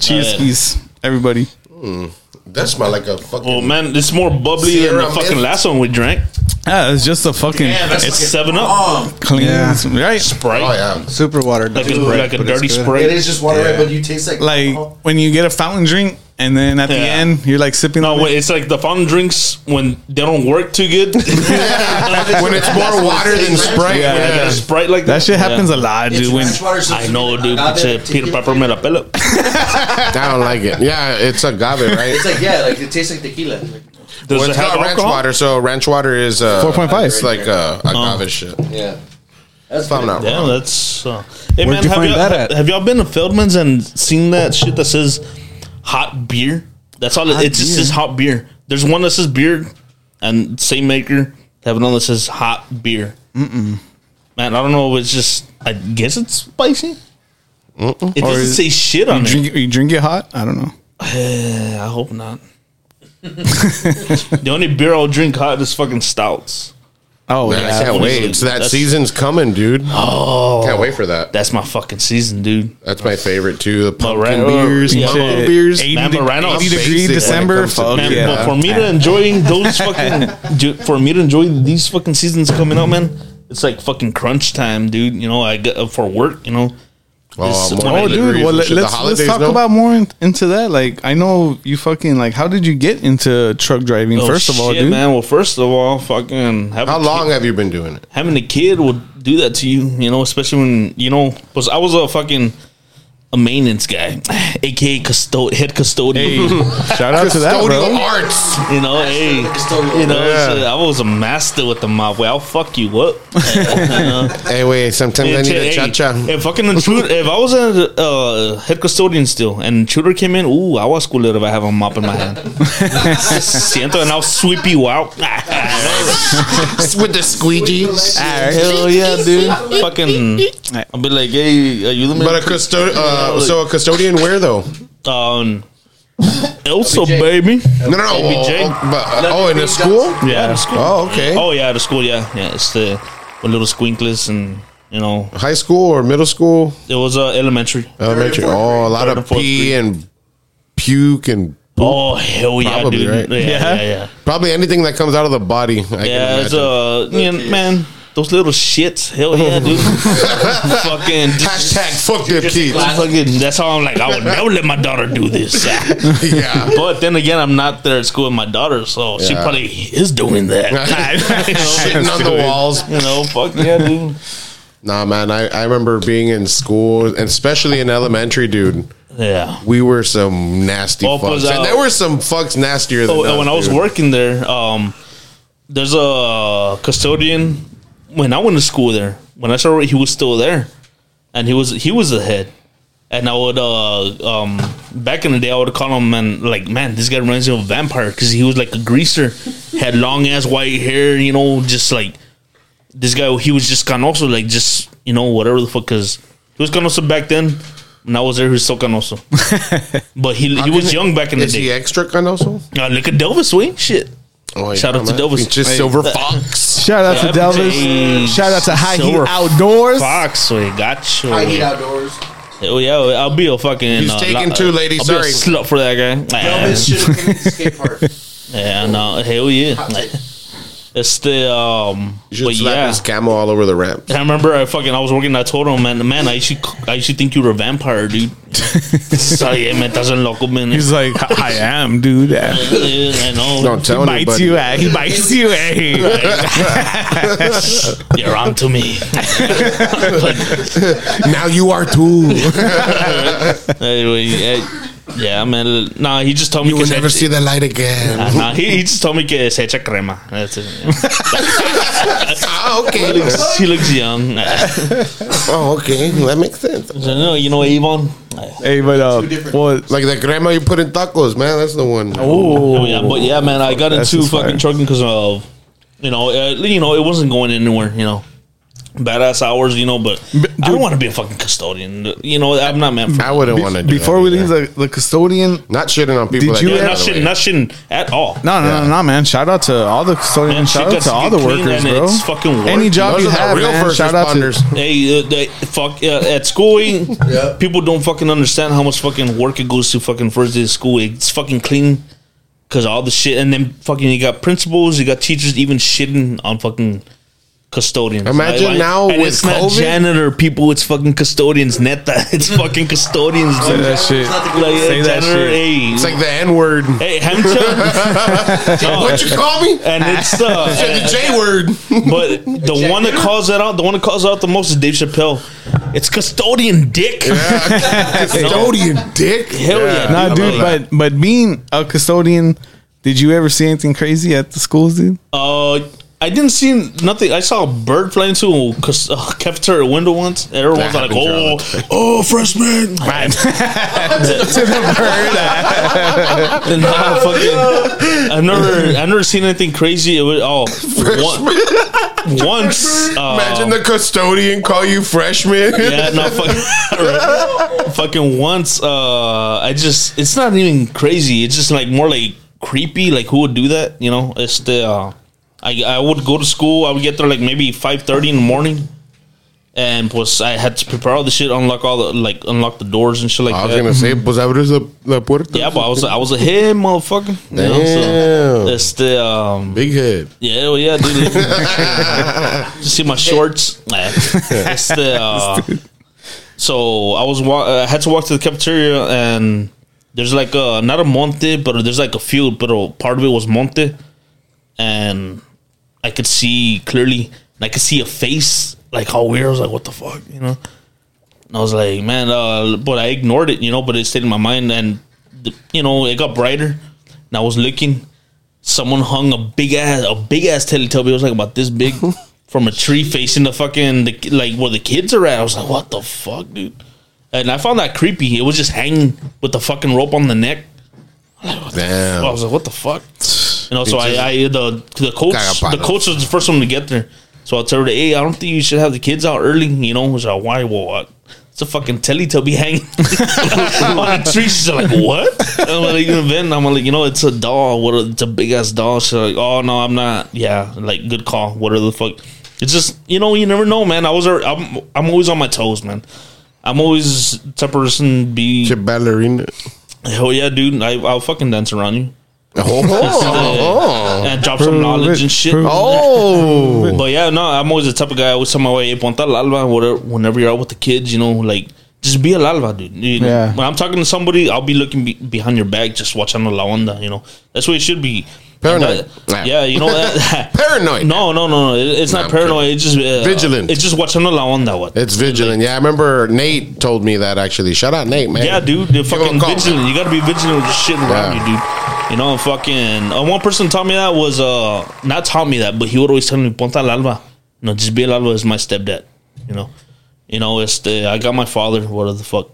Cheers, yeah. Skis, everybody. Hmm. That smell like a fucking. Oh man, it's more bubbly than Sierra the fucking Mist. last one we drank. Yeah, it's just a fucking It's seven up, um, clean, Yeah. right? Sprite, Oh yeah. Super water. like a, like a dirty good. Sprite. It is just water, Yeah. right? But you taste like Like alcohol. when you get a fountain drink and then at the end you're like sipping No, wait, it's like the fountain drinks when they don't work too good. *laughs* when it's more water than Sprite. Yeah, Yeah. like Sprite like that. That shit happens Yeah. a lot, It's dude. When water, I know, dude. agave, Pinche Peter tequila. Pepper me la pela. *laughs* I don't like it. Yeah, it's agave, right? It's like yeah, like it tastes like tequila. Like, Does well, it it's have got ranch alcohol? water, so ranch water is uh, 4.5. It's like uh, agave shit. yeah, that's If I'm not Yeah, wrong. that's. Uh, hey Where'd man, you have find y'all, that at? have y'all been to Feldman's and seen that shit that says hot beer? That's all. it, it just says hot beer. There's one that says beer, and same maker have another that says hot beer. Mm-mm. Man, I don't know. It's just. I guess it's spicy. It doesn't say shit on you it. drink, it, you drink it hot, I don't know. *sighs* I hope not. *laughs* the only beer I'll drink hot is fucking stouts. Oh Man, yeah, I can't wait. So that That's- season's coming, dude. Oh, can't wait for that. That's my fucking season, dude. That's my favorite too. The pumpkin right, beers, yeah. pumpkin Shit. beers. 80, Man, but right now 80 degree basic when it December. Fuck Man, yeah. but for me to enjoy those fucking, for me to enjoy these fucking seasons coming out, man, it's like fucking crunch time, dude. You know, I get up for work. You know, This- Oh, Oh, dude. Well, let, let's, let's talk no? about more in, into that. Like, I know you fucking like. How did you get into truck driving? Oh, first of all, dude. man. Well, first of all, fucking How long Kid, have you been doing it? having a kid will do that to you. You know, especially when you know, because I was a fucking a maintenance guy, aka custo- head custodian. Shout out to that, Custodial bro. arts. You know, hey, you know, Yeah. shit, I was a master with the mop. Well, I'll fuck you up. *laughs* Hey, wait. Sometimes I need a Hey, cha cha. If fucking intruder, if I was a uh, head custodian still, and intruder came in, ooh, I was cool if I have a mop in my hand. *laughs* Siento, and I'll sweep you out. *laughs* With the squeegee. Hell yeah, dude. Fucking, I'll be like, hey, are you the But a custodian. Uh, so a custodian where though? Um, *laughs* Elsa, baby. No, no, no. Baby Oh, oh, but, uh, oh, in the school. Yeah, the school. Oh, okay. Oh yeah, the school. Yeah, yeah. It's the with little squinkles and you know, High school or middle school? it was uh, elementary. Elementary. Oh, a lot Third of and fourth pee grade. and puke and Oh hell yeah, Probably, dude. right? Yeah, yeah, yeah. probably anything that comes out of the body. I can Yeah, it's imagine. uh, yeah, man, those little shits. Hell yeah, dude. *laughs* fucking Hashtag fuck them kids. Fucking, that's how I'm like. I would never let my daughter do this. *laughs* yeah. But then again, I'm not there at school with my daughter, so she probably is doing that. *laughs* You know? Shitting on the walls. You know, fuck yeah, dude. Nah, man. I, I remember being in school, and especially in elementary, dude. Yeah. We were some nasty Oh, fucks, uh, and there were some fucks nastier than Oh, us, when I was working there, um, there's a custodian. When I went to school there, when I started, he was still there, and he was he was the head. And I would, uh, um, back in the day, I would call him man, like, man, this guy reminds me of a vampire because he was like a greaser, had long ass white hair, you know, just like this guy. He was just canoso, like just you know whatever the fuck. Because he was canoso back then. When I was there, he was still canoso, *laughs* but he he was young back in the Is day. Is he extra kind also? Uh, look at Delvis swing shit. Oh, Shout out to man. Delvis. Just silver fox. *laughs* Shout out to Yeah, Delvis. Shout out to High Heat Outdoors. Fox, we got you. I eat outdoors. Oh yeah, oh, I'll be a fucking. He's uh, taken too, lady, I'll sorry. be a slut for that guy. Elvis should have came to the skate park. *laughs* Yeah, no, hell yeah. It's the um, You should but slap yeah. his camel all over the ramp. I remember I fucking I was working. I told him, man, man, I used to I used to think you were a vampire, dude. *laughs* Sorry, yeah, man, estás en loco, man. He's like, I am, dude. Yeah, I know. Don't tell He bites you, eh? He bites you, eh? *laughs* *laughs* You're on to me. now you are too. anyway, eh, yeah, man. Nah, he just told me you will never see the light again. Nah, nah, he, he just told me que se echa crema. That's it. *laughs* ah, he, okay. looks, he looks young. Oh, okay. That makes sense. no, you know Avon. hey, but uh, well, Like the grandma you put in tacos, man. That's the one. Oh yeah, but yeah, man, I got into just fucking trucking because of you know, uh, you know, it wasn't going anywhere. You know, badass hours. You know, but I don't want to be a fucking custodian. You know, I'm not meant for. I wouldn't want to before that we leave the, the custodian, Not shitting on people. Did that you do Yeah, that, not by the way. shitting, not shitting at all. no, no, no, no, man. Shout out to all the custodians. Man, shout shit out to got all the get clean workers, and bro. it's fucking work. Any job Those you are the have, real man. first Shout out responders. to. Hey, uh, they, fuck uh, at school. eh, People don't fucking understand how much fucking work it goes to fucking first day of school. It's fucking clean because all the shit, and then fucking you got principals, you got teachers even shitting on fucking custodians. Imagine now and with it's not janitor people, it's fucking custodians. Neta, *laughs* it's fucking custodians. Say that shit. Like, yeah, Say that janitor, shit. Hey, It's like the N word. hey, Hamcha. *laughs* No, What you call me? and it's uh, *laughs* Said the J word. but the one that calls that out, the one that calls out the most is Dave Chappelle. It's custodian dick. Custodian dick. Hell yeah, Nah, I dude, but but being a custodian, did you ever see anything crazy at the schools, dude? Uh, I didn't see nothing. I saw a bird flying into a uh, *laughs* cafeteria window once. And everyone's like, "Oh, oh, freshman!" *laughs* Right. *laughs* to the bird. And I fucking, I've never, I've never seen anything crazy. It was oh, one, once. Uh, Imagine the custodian call you freshman. Yeah, no, fucking, fucking once. Uh, I just, it's not even crazy. It's just like more like creepy. Like who would do that? You know, it's the. Uh, I I would go to school. I would get there like maybe five thirty in the morning, and plus I had to prepare all the shit, unlock all the like unlock the doors and shit like I was that. gonna say, pues abres la, la puerta. yeah, but I was I was a head motherfucker. You know, so Damn. it's the um Big head. yeah, well, yeah, dude. *laughs* See my shorts. The, *laughs* uh, so I was wa- I had to walk to the cafeteria and there's like a not a monte, but there's like a field, but a part of it was monte, and I could see clearly, and I could see a face like how weird. I was like, what the fuck, you know? And I was like, man, uh, but I ignored it, you know, but it stayed in my mind. And, the, you know, it got brighter. And I was looking. Someone hung a big ass, a big ass Teletubby. It was like about this big *laughs* from a tree facing the fucking, the, like where the kids are at. I was like, what the fuck, dude? And I found that creepy. It was just hanging with the fucking rope on the neck. Damn. I was like, what the fuck? *laughs* You know, so I, I the the coach the coach was the first one to get there. So I told her, hey, I don't think you should have the kids out early. You know, was like, why? Well, what? It's a fucking Teletubby *laughs* hanging on a tree. She's like, what? I'm like, then I'm like, you know, it's a doll. What? A, it's a big ass doll. She's like, oh no, I'm not. Yeah, like good call. What are the fuck? It's just you know, you never know, man. I was, I'm, I'm always on my toes, man. I'm always the type of person be. a ballerina. Hell yeah, dude. I, I'll fucking dance around you. Oh, *laughs* and drop some knowledge and shit. oh. But yeah, no, I'm always the type of guy. I always tell my way, hey, ponte al alba, whatever, whenever you're out with the kids, you know, like, just be a alba, dude. You know, Yeah. When I'm talking to somebody, I'll be looking be- behind your back, just watching the la onda, you know. That's what it should be. Paranoid. And that- yeah, you know that. *laughs* *laughs* Paranoid. No, no, no, no. It's No, not I'm paranoid. kidding. It's just uh, Vigilant. It's just watching the la onda. What? It's vigilant. Yeah, I remember Nate told me that actually. Shout out Nate, man. Yeah, dude, they're fucking vigilant. You gotta be vigilant with the shit around Yeah. you, dude. You know, fucking. Uh, one person taught me that was uh not taught me that, but he would always tell me Ponta al alba. You know, just be al alba is my stepdad. You know, you know, it's the I got my father. What the fuck?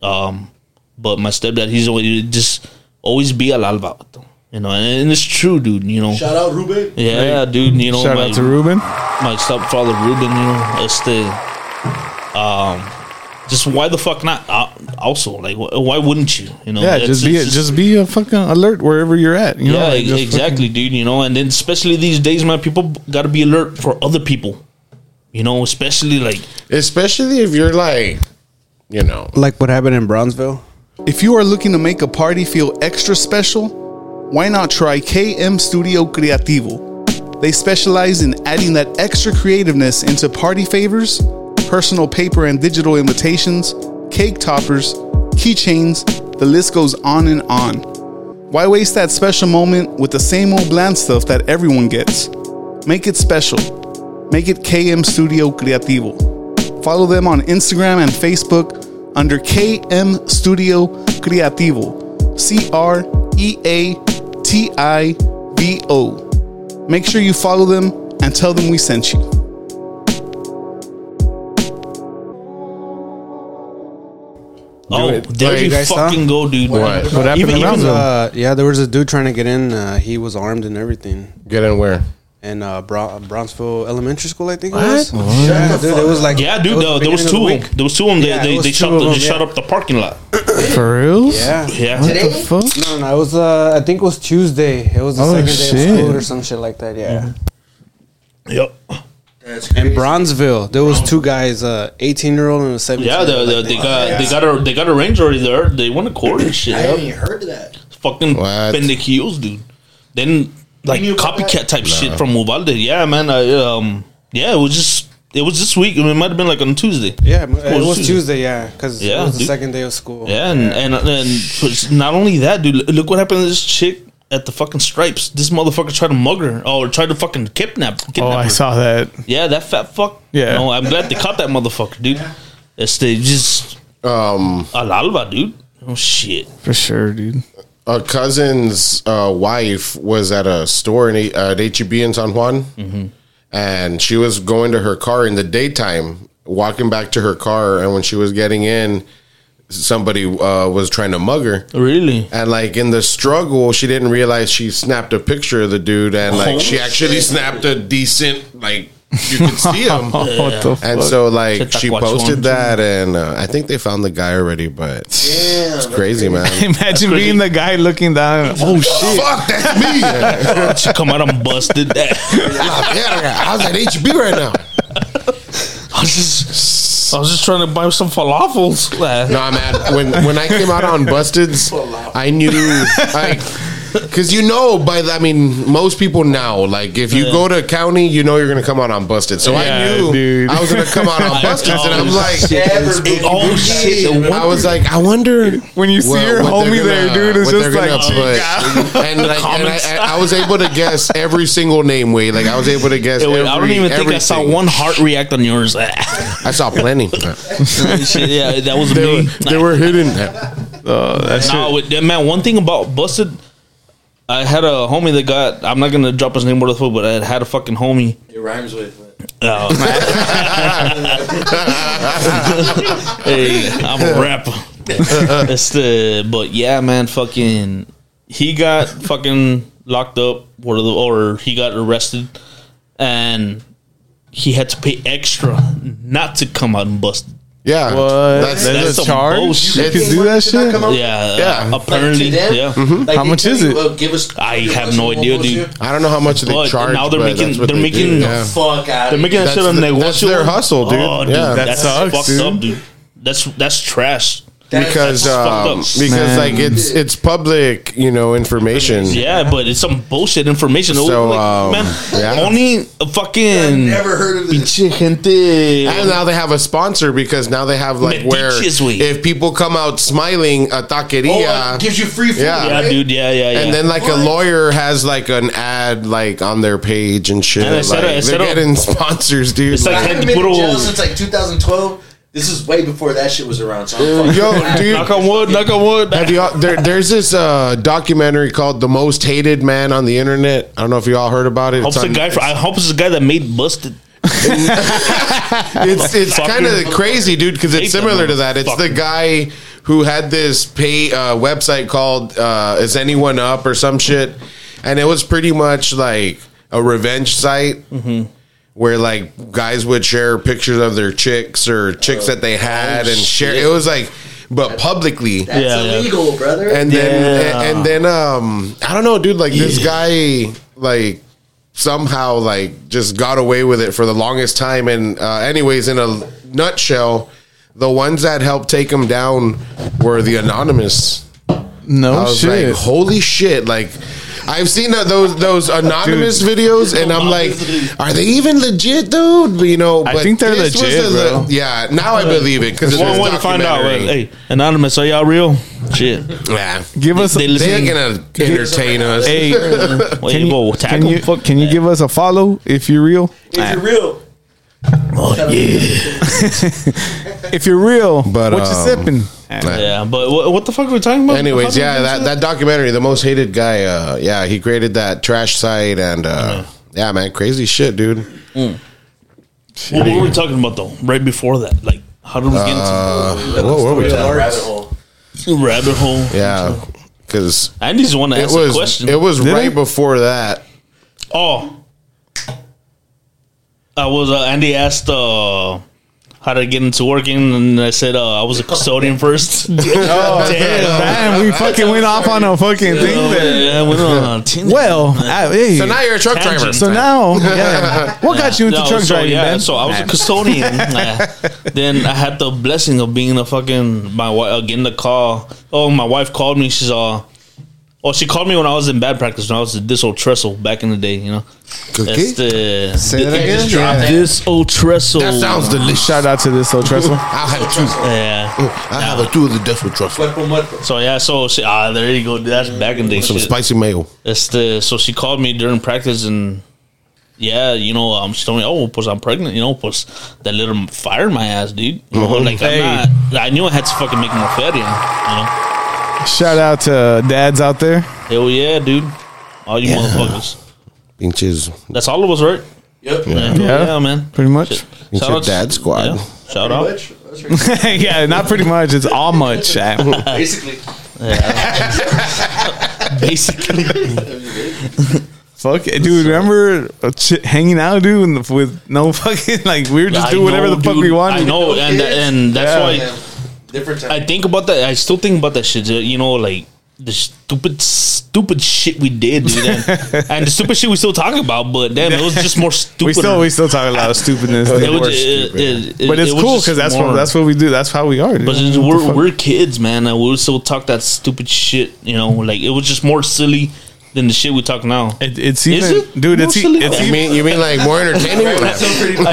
Um, but my stepdad, he's always just always be al alba. You know, and, and it's true, dude. You know, Shout out Ruben. yeah, dude. You know, Shout my, out to Ruben. my stepfather Ruben, you know, it's the um just why the fuck not uh, also like wh- why wouldn't you you know Yeah, It's- just be it's just be a fucking alert wherever you're at. You know, yeah like, ex- just exactly dude you know and then especially these days man people got to be alert for other people you know especially like Especially if you're like, you know, Like what happened in Brownsville. If you are looking to make a party feel extra special, why not try KM Studio Creativo? They specialize in adding that extra creativeness into party favors, personal paper and digital invitations, cake toppers, keychains, the list goes on and on. Why waste that special moment with the same old bland stuff that everyone gets? Make it special. Make it KM Studio Creativo. Follow them on Instagram and Facebook under KM Studio Creativo. C R E A T I V O. Make sure you follow them and tell them we sent you. Oh it. there Wait, you you guys saw? fucking go dude What? What happened Even- in even, Uh, yeah, there was a dude trying to get in. Uh, he was armed and everything. get in where? In uh, Bro- Brownsville Elementary School, I think it was. Yeah, dude, it was like yeah dude it was there, the there was two of of the them there was two of them Yeah, they, it they, was they two shut of the, them, they shut up the parking lot *coughs* For real? Yeah. yeah What the fuck? No, no, it was. Uh, I think it was Tuesday. It was the Oh, second day shit. of school or some shit like that. Yeah. yep That's In crazy. Brownsville, there was two guys, uh, 18 year old and a 17. yeah they, they, they got they got a they got a range already there they went a court and shit I haven't even heard of that. fucking What? pendejillos, dude. Then like You knew about copycat type shit from Uvalde. Yeah, man. I, um, yeah, it was just it was this week. It might have been like on Tuesday. Yeah, it was was Tuesday. Tuesday. Yeah, because Yeah, it was the second day of school. Yeah, and and and not only that, dude. Look what happened to this chick at the fucking stripes. This motherfucker tried to mug her or tried to fucking kidnap. kidnap Oh, I her. saw that. Yeah, that fat fuck. Yeah. no, I'm glad they caught that motherfucker, dude. It's the just Um, al alba, dude. Oh shit. For sure, dude. a cousin's uh, wife was at a store in uh, at HEB in San Juan, and she was going to her car in the daytime, walking back to her car, and when she was getting in, somebody uh, was trying to mug her. Really? And like in the struggle, she didn't realize she snapped a picture of the dude, and like she actually snapped a decent like you could see *laughs* him. what the And so like Shit, she posted that, and uh, I think they found the guy already, but it's crazy, man. *laughs* Imagine being the guy looking down. and, *laughs* Oh shit! Fuck, that's me. she come out and busted that. yeah, I was at HB right now. I was just, I was just trying to buy some falafels. No, man. When when I came out on Busteds, I knew like because you know by the, I mean most people now like if you Yeah. go to a county you know you're gonna come out on busted so I knew dude. I was gonna come out on *laughs* busted and I'm like oh shit! the I was like I wonder When you see what- your what homie there, gonna- dude, it's just they're like, oh, gonna and, like, *laughs* and. I, I, I was able to guess every single name way like I was able to guess Hey, wait, I don't every- even think I saw one heart react on yours. *laughs* I saw plenty yeah, that was they, me. were, they were hidden Oh, that's No, with- man. One thing about busted, I had a homie that got. I'm not gonna drop his name word of the foot, but I had a fucking homie. It rhymes with. Uh, *laughs* hey, I'm a rapper. It's the but yeah, man. Fucking, he got fucking locked up, or the, or he got arrested, and he had to pay extra not to come out and bust. Yeah What? that's, There's that's a some charge? bullshit. You can do that shit? Yeah, Yeah. uh, apparently, Like, to them? yeah. Like, How much tell is you, it? uh, give us. I have no idea, dude. I don't know how much they But charge now they're making- that's they're they making- do, yeah. Fuck out. They're making that That's shit on the- negotiable. that's their hustle, dude. Oh, Yeah. That that's sucks, fucked dude. up, dude. That's that's trash. Because That's fucked um, up. because Man. like it's it's public you know information Yeah, but it's some bullshit information. So, like, um, man, yeah. only a fucking Never heard of this. pinche gente. And now they have a sponsor because now they have like where Mediches, güey. if people come out smiling a Oh, taqueria, it gives you free food. Yeah. yeah, right? dude. Yeah, yeah, yeah. and then like a lawyer has like an ad like on their page and shit. And like, of- instead they're of- getting *laughs* sponsors, dude. It's I like- Like, haven't been in jail since like 2012. This is way before that shit was around. So I'm fucking yo, dude. knock on wood, knock on wood. Have you all, there, there's this uh, documentary called "The Most Hated Man on the Internet." I don't know if you all heard about it. Hope's It's the on- guy. For, I hope it's the guy that made busted. *laughs* it's it's Fucker. kind of crazy, dude, because Hate it's similar to that. It's the motherfucker. guy who had this pay uh, website called uh, "Is Anyone Up" or some shit, and it was pretty much like a revenge site. Where like guys would share pictures of their chicks or chicks that they had and share. Oh, shit. It was like, but publicly. That's Yeah, yeah. illegal, brother. and then Yeah. and then um I don't know, dude. Like this guy, like somehow like just got away with it for the longest time. And uh, anyways, in a nutshell, the ones that helped take him down were the anonymous. No I was shit. like, holy shit! Like. I've seen that, those those anonymous videos, and I'm like, are they even legit, dude? You know, I think they're this was legit, the- bro. yeah, now I believe it because it's One way to find out. documentary. Well, hey, anonymous, are y'all real? Shit. Yeah, Give us. They A, listen- they're gonna entertain us. hey, can you, can you can you give us a follow if you're real? if you're real, Oh yeah. *laughs* If you're real, But, what you um, sipping? Yeah, but what, what the fuck are we talking about? Anyways, yeah, did that, that documentary, the most hated guy, uh, yeah, he created that trash site and uh, yeah, man, crazy shit, dude. What, what were we talking about though? Right before that, like how did we get Uh, what were we talking? rabbit hole. into rabbit hole? Yeah, because Andy's the one that it asked the was question. it was Did right he? before that. oh, I was. Uh, Andy asked uh, how to get into working, and I said uh, I was a custodian first. *laughs* *laughs* oh, *laughs* damn, Man, we fucking went off on a fucking thing there. Yeah, went on a tin- Well, I, hey, So now you're a truck driver. So now, yeah, what got you into No, truck so, driving, yeah, man? So I was a custodian. Uh, then I had the blessing of being a fucking my wife getting the call. Oh, my wife called me. She's uh, oh, she called me when I was in bad practice when I was this old trestle back in the day. You know, that's the Say that again. Yeah. this old trestle. That sounds delicious. Shout out to this old trestle. *laughs* I'll have two. Yeah. I have a two of the death with truffle. Muerto, muerto. So yeah, so she, ah, there you go. That's back in the day. Some shit. spicy mayo. It's the so she called me during practice and yeah, you know, um, she told me, oh, pues I'm pregnant, you know, pues that little fire in my ass, dude. You know, like Hey. I'm not. I knew I had to fucking make more feria, you know. Shout out to dads out there. Hell yeah, dude. All you motherfuckers. Pinches. That's all of us, right? Yep. Yeah, Yeah. yeah man. Pretty much. It's your outs- dad squad. Yeah. Shout out. Much. That's *laughs* right. *laughs* yeah, not pretty much. It's all much. *laughs* Basically. Basically, Fuck it, dude. Remember uh, ch- hanging out, dude, and with no fucking like we were just I doing whatever know, the fuck dude. we wanted. I know, and and that's Yeah. why. Yeah. Different time. I think about that. I still think about that shit. You know, like the stupid, stupid shit we did, dude, and, *laughs* and the stupid shit we still talk about. But damn, it was just more stupid. We still we still talk a lot of stupidness, it dude. was, it, it, it, but it's it cool because that's more- what that's what we do. That's how we are. Dude. But it's- we're we're kids, man, and we'll still talk that stupid shit. You know, like it was just more silly than the shit we talk now. It, it's Is even, it? dude. More It's, e- silly? it's You mean you mean like more entertaining? *laughs* I, uh, I,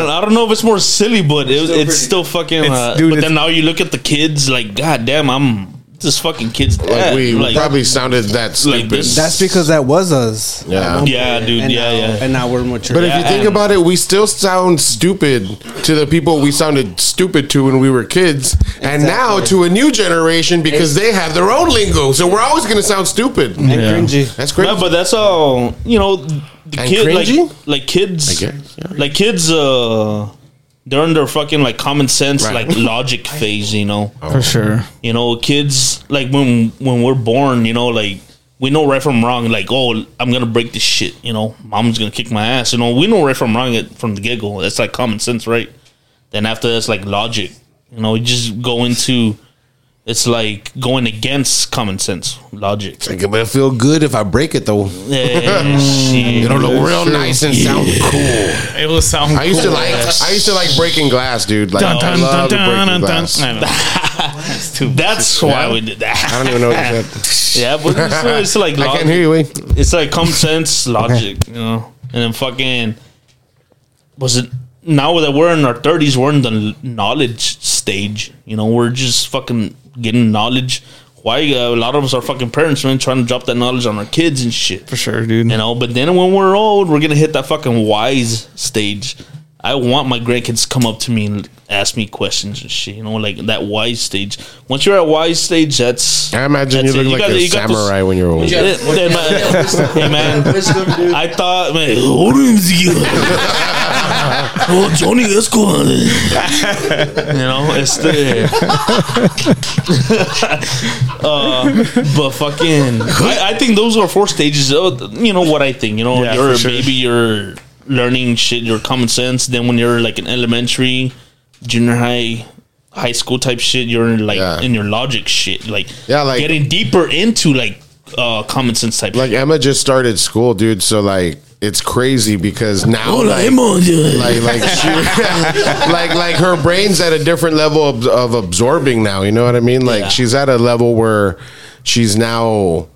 don't, I don't know if it's more silly, but it, it's still fucking. It's- uh, dude, but it's- then now you look at the kids, like, god damn, I'm this fucking kid's like we like, probably sounded that stupid. this- That's because that was us. Yeah. Yeah, point. dude, And yeah, now, yeah. And now we're mature. But if you think about it, we still sound stupid to the people we sounded stupid to when we were kids, and now to a new generation because they have their own lingo. So we're always going to sound stupid. and cringy. That's great. No, but that's all. You know, the And kid like cringy? like kids, I guess, yeah. like kids. Uh, they're in their fucking like common sense, Right. like logic *laughs* phase. You know, oh. for sure. you know, kids like when when we're born, you know, like we know right from wrong. Like, oh, I'm gonna break this shit. You know, mom's gonna kick my ass. You know, we know right from wrong it from the get go. That's like common sense, right? Then after that's like logic. You know, you just go into. It's like going against common sense, logic. Like, it will feel good if I break it though. Yeah, *laughs* shit. It'll look real nice and sound cool. It will sound. I used to cool. like I used to like breaking glass, dude. Like Dun, I dun, love dun, breaking dun, dun. glass. I. *laughs* That's too. That's why we did that. I don't even know what you said. *laughs* Yeah, but it's, it's like I log- can't hear you. Wait. it's like common sense logic, you know. And then fucking was it now that we're in our thirties, we're in the knowledge stage. You know, we're just fucking getting knowledge. Why uh, a lot of us are fucking parents, man, trying to drop that knowledge on our kids and shit. for sure, dude. You know, but then when we're old, we're gonna hit that fucking wise stage. I want my grandkids to come up to me and ask me questions and shit. You know, like that wise stage. Once you're at wise stage, that's. I imagine you look it. like got- a you got this- samurai when you're old. Yeah, then *laughs* my- hey man, I thought man, *laughs* *laughs* oh Johnny, that's cool. *laughs* you know, it's the. uh, but fucking, I, I think those are four stages. Of, you know what I think. You know, Yeah, you're for sure. baby, you're learning shit, your common sense. Then when you're like in elementary, junior high. High school type shit, you're in like Yeah. in your logic shit, like Yeah, like- getting deeper into like uh common sense type Like shit. Emma just started school, dude. So like it's crazy because now Oh, like, like like she, *laughs* like like her brain's at a different level of, of absorbing now. You know what I mean? Like Yeah. she's at a level where she's now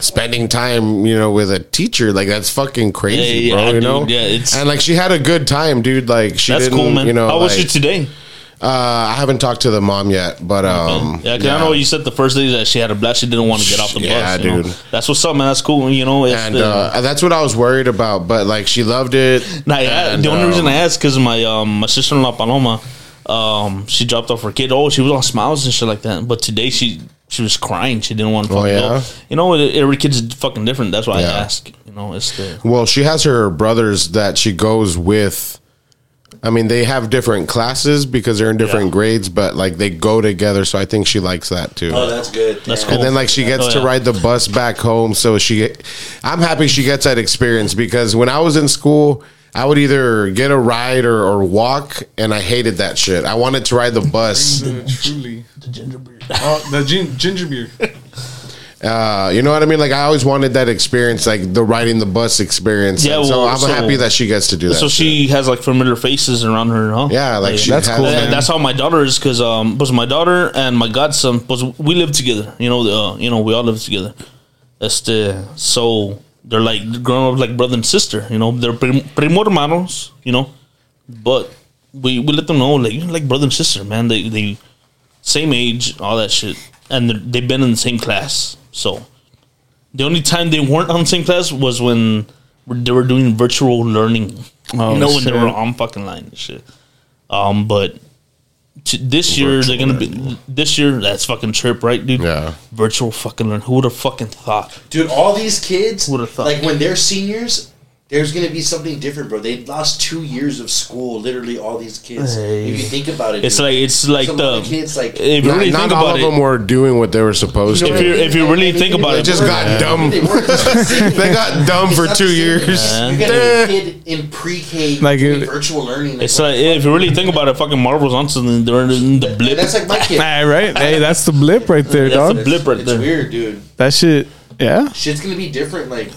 spending time, you know, with a teacher. Like that's fucking crazy, Yeah, yeah, bro. You dude. know? Yeah, it's- and like she had a good time, dude. Like she That's didn't, cool, man. you know, How was like, she today? Uh, I haven't talked to the mom yet, but um, yeah, because I know you said the first day that she had a blast. She didn't want to get off the Yeah, bus. know? dude. That's what's up, man. That's cool. You know, it's and the, uh, that's what I was worried about. But like she loved it. Nah, yeah, and, the only um, reason I asked because my um my sister in law Paloma, um she dropped off her kid. Oh, she was on smiles and shit like that. But today she she was crying. She didn't want to Oh, yeah? go. You know, every kid's fucking different. That's why Yeah. I ask. You know, it's the Well, she has her brothers that she goes with. I mean, they have different classes because they're in different Yeah. grades, but like they go together. So I think she likes that too. Oh, that's good. That's Yeah. cool. and then like she gets Oh, to yeah. ride the bus back home. So she, I'm happy she gets that experience because when I was in school, I would either get a ride or, or walk, and I hated that shit. I wanted to ride the bus. Truly. The ginger beer. Oh, the gin- ginger beer. *laughs* Uh, you know what I mean? Like I always wanted that experience, like the riding the bus experience. Yeah, And so well, I'm so- happy that she gets to do that. so she has like familiar faces around her, huh? Yeah, like she That's has cool, that- man. that's how my daughter is because um was my daughter and my godson was we live together you know uh, you know we all live together that's the so they're like growing up like brother and sister you know they're prim- primo hermanos you know but we we let them know like like brother and sister man they they same age all that shit and they're- they've been in the same class. So the only time they weren't on the same class was when they were doing virtual learning. Oh, you know when they were on fucking line and shit. Um but t- this year they're gonna be this year that's fucking trip right dude? Yeah. virtual fucking learn who would have fucking thought? Dude, all these kids, Would've thought. like when they're seniors, there's gonna be something different, bro. They lost two years of school, literally all these kids. Hey. If you think about it, It's dude. like it's like Some the kids like if you Not, really not think all about of it. them were doing what they were supposed You know to. If you if you really think about They it, just got dumb. They, got dumb for two the same. years. You got a kid in pre-K Like doing it- virtual learning. it's like if you really think about it, fucking Marvel's on something. They're in the blip. that's like my kid. All right, hey, that's the blip right there, That's dog. the blip right it's there. weird, dude. That shit, yeah. Shit's gonna be different, like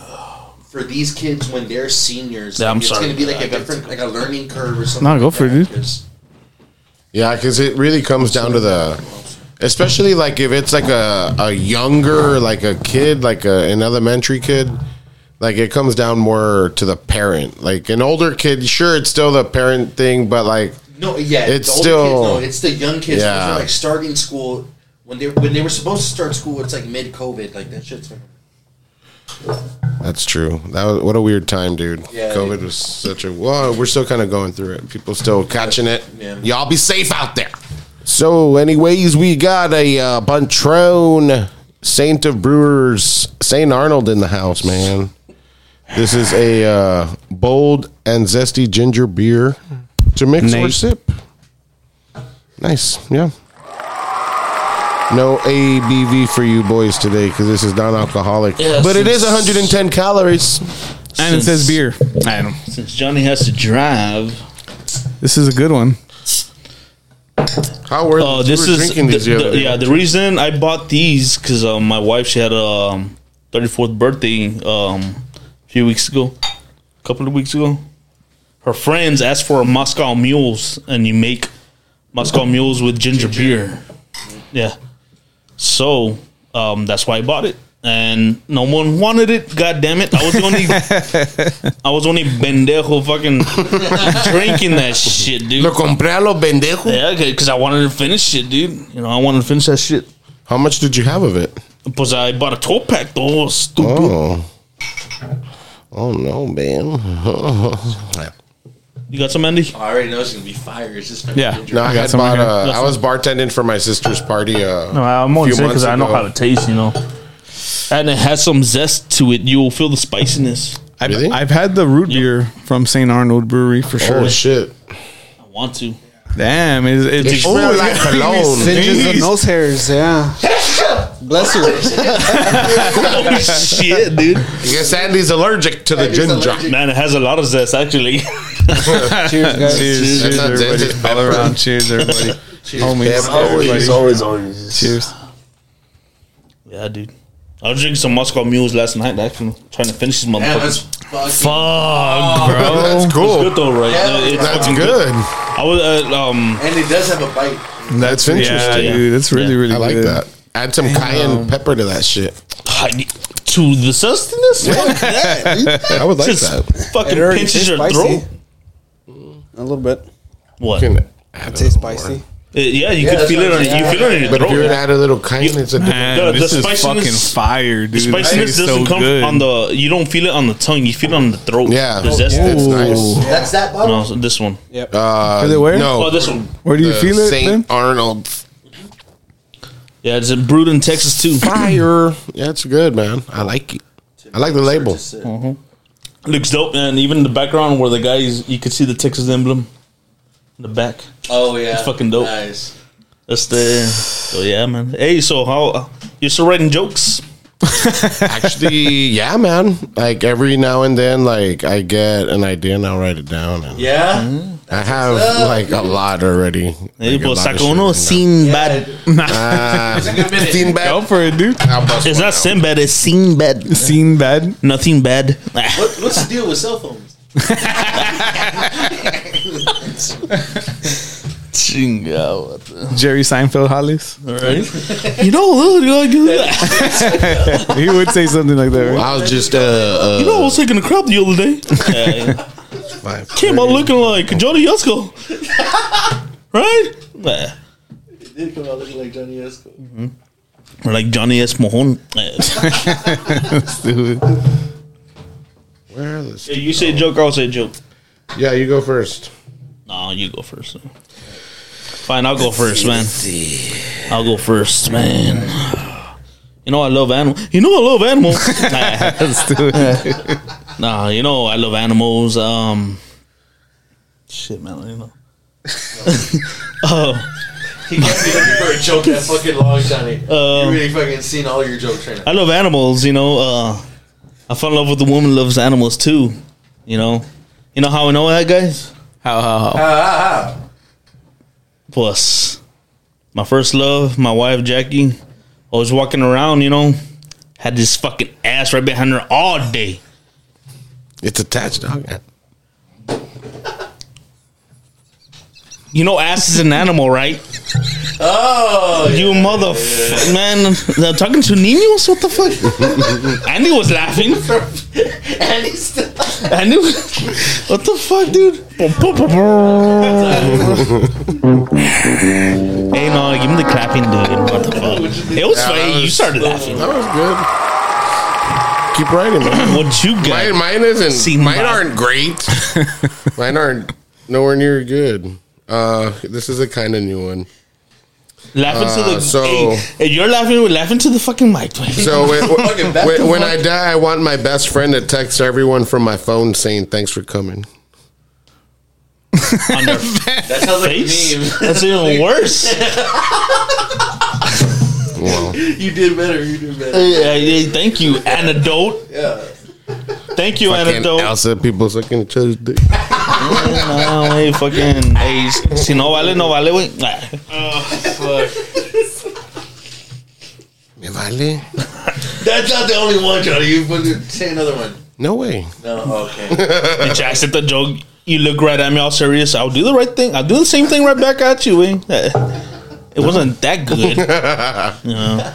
for these kids when they're seniors. Yeah, like, I'm it's sorry. gonna be like a different, like a learning curve or something. No, go like for it, that, dude. 'cause- Yeah, because it really comes down to the, especially like if it's like a a younger like a kid like a, an elementary kid, like it comes down more to the parent. Like an older kid, sure, it's still the parent thing, but like No, yeah, It's the older still- kids, no, it's the young kids. Yeah. Yeah, like starting school when they when they were supposed to start school. It's like mid COVID, like that shit's. That's true. That was what a weird time, dude. Yeah. COVID was such a. Well, we're still kind of going through it. People still catching it. Yeah. Y'all be safe out there. So, anyways, we got a uh, Patron Saint of Brewers Saint Arnold in the house, man. This is a uh, bold and zesty ginger beer to mix or sip. Nice, yeah. No ABV for you boys today because this is non-alcoholic, Yeah, but it is since- 110 calories. And it says beer. I know. Since Johnny has to drive, This is a good one. How were Oh, we this were is drinking the, these the other the- day. yeah. The reason I bought these because um, my wife she had a um, 34th birthday um, a few weeks ago, a couple of weeks ago. Her friends asked for a Moscow mules, and you make Moscow mules with ginger, beer. Yeah, so um, that's why I bought it, and no one wanted it. God damn it! I was the only, *laughs* I was only bendejo fucking drinking that *laughs* shit, dude. Lo compré a. Yeah, because I wanted to finish it, dude. You know, I wanted to finish that shit. How much did you have of it? Pues I bought a 12 pack, though. Stupid. Oh. Oh no, man. *laughs* You got some, Andy? I already know it's gonna be fire. It's just Yeah. No, I, I got had some bought, uh, I was bartending for my sister's party. Uh, No, I'm only only saying saying 'cause because I I know know how how to taste, you know. And it has some zest to it. You'll feel the spiciness. I've, Really? I've had the root beer from St. Arnold Brewery for sure. oh shit! I want to. Damn, it's, it's It smell like *laughs* cologne. Singes the nose hairs, yeah. Bless you. oh, shit, dude. I guess Andy's allergic to the Andy's ginger. allergic. Man, it has a lot of zest, actually. *laughs* *laughs* Cheers, guys. Cheers, cheers, That's everybody. zest, All around, cheers, everybody. *laughs* cheers, Homies, everybody. always, always. Cheers. Yeah, dude. I was drinking some Moscow mules last night, actually. Trying to finish this motherfucker. that's fucking. Fuck, bro. That's cool. It's good, though, right? Yeah, It's That's fucking good. I was, uh, um, And it does have a bite. That's Yeah, interesting. dude, it's really, Yeah. really I like good. that. Add some cayenne pepper to that shit. To the sustenance? Fuck that. I would like Just that. fucking pinches your spicy. throat. A little bit. What? You Uh, can add a It tastes more. spicy. yeah, you Yeah, could that's feel what it on I'm you saying. feel it in your But if throat. you would yeah. add a little cayenne, it's a different. Man, The- this the is spiciness- fucking fire, dude. The spiciness It's doesn't so come good. on the. You don't feel it on the tongue. You feel it on the throat. Yeah, the zest. that's nice. That's that bottle. No, so this one. Uh, Is it where? No, Oh, this one. Where do you the feel it? Saint Then? Arnold Yeah, it's brewed in Texas too. fire. Yeah, it's good, man. I like it. I like the label. Looks dope, and even in the background where the guys, you could see the Texas emblem. In the back. Oh yeah, It's fucking dope. Nice. That's the. So yeah, man. Hey, so how you're still writing jokes? *laughs* Actually, yeah, man. Like every now and then, like I get an idea and I'll write it down. And Yeah. Mm-hmm. I have like a lot already. Hey, Like, a pues lot of saca shit uno written Yeah. bad. Ah, *laughs* It's a good minute. Seen bad. Go for it, dude. I'll bust It's one not out. sin bad. It's seen bad. Seen bad. Nothing bad. What, what's the deal with cell phones? *laughs* Chinga, what the- Jerry Seinfeld Hollis. All right. *laughs* you know, look, look, look. He would say something like that, right? I was just uh, uh You know, I was taking a crap the other day. Yeah, five. Came out looking like Johnny Yusko. *laughs* right? Nah. It did come out looking like Johnny Esco. Or like Johnny S. Mahon. Yeah. Where are the- Hey, you say joke, I'll say joke. Yeah, you go first. No, you go first. Fine, I'll go first, man. I'll go first, man. You know I love animals. You know I love animals. Let's do it. Nah, you know I love animals. Um, shit, man, you know. *laughs* oh, He can't be looking for a joke that fucking long, Johnny. Um, you really fucking seen all your jokes right now. I love animals. You know, uh, I fell in love with a woman who loves animals too. You know, you know how I know that, guys. How how how? Ah, ah, Plus, my first love, my wife Jackie. I was walking around, you know, had this fucking ass right behind her all day. It's attached, dog. *laughs* You know, ass is an animal, right? Oh, You motherfucker, man! I'm talking to niños. What the fuck? *laughs* Andy was laughing. and he's still. Andy, was- what the fuck, dude? *laughs* hey, no, give him the clapping, dude. What the fuck? It was Yeah, funny. that You was- started laughing. That was good. Keep writing, man. *laughs* What you got? mine isn't. Seen mine by- aren't great. *laughs* mine aren't nowhere near good. Uh, this is a kind of new one. Laughing to Uh, the. so- hey, hey, you're laughing. We're laughing to the fucking mic. So when, *laughs* Fucking when, when. I die, I want my best friend to text everyone from my phone saying thanks for coming. on their That sounds like a face. meme. That's even worse. Well, you did better. You did better. Hey, hey, thank you, antidote. Yeah. Thank you, fucking antidote. Elsa, people sucking each other's dick. No, hey, fucking. Hey, si no vale, no vale, güey. Me vale. That's not the only one, Johnny. You put say another one. No way. No, okay. *laughs* Bitch, I said the joke. You look right at me all serious. I'll do the right thing. I'll do the same thing right back at you, eh? It wasn't that good. *laughs* you know,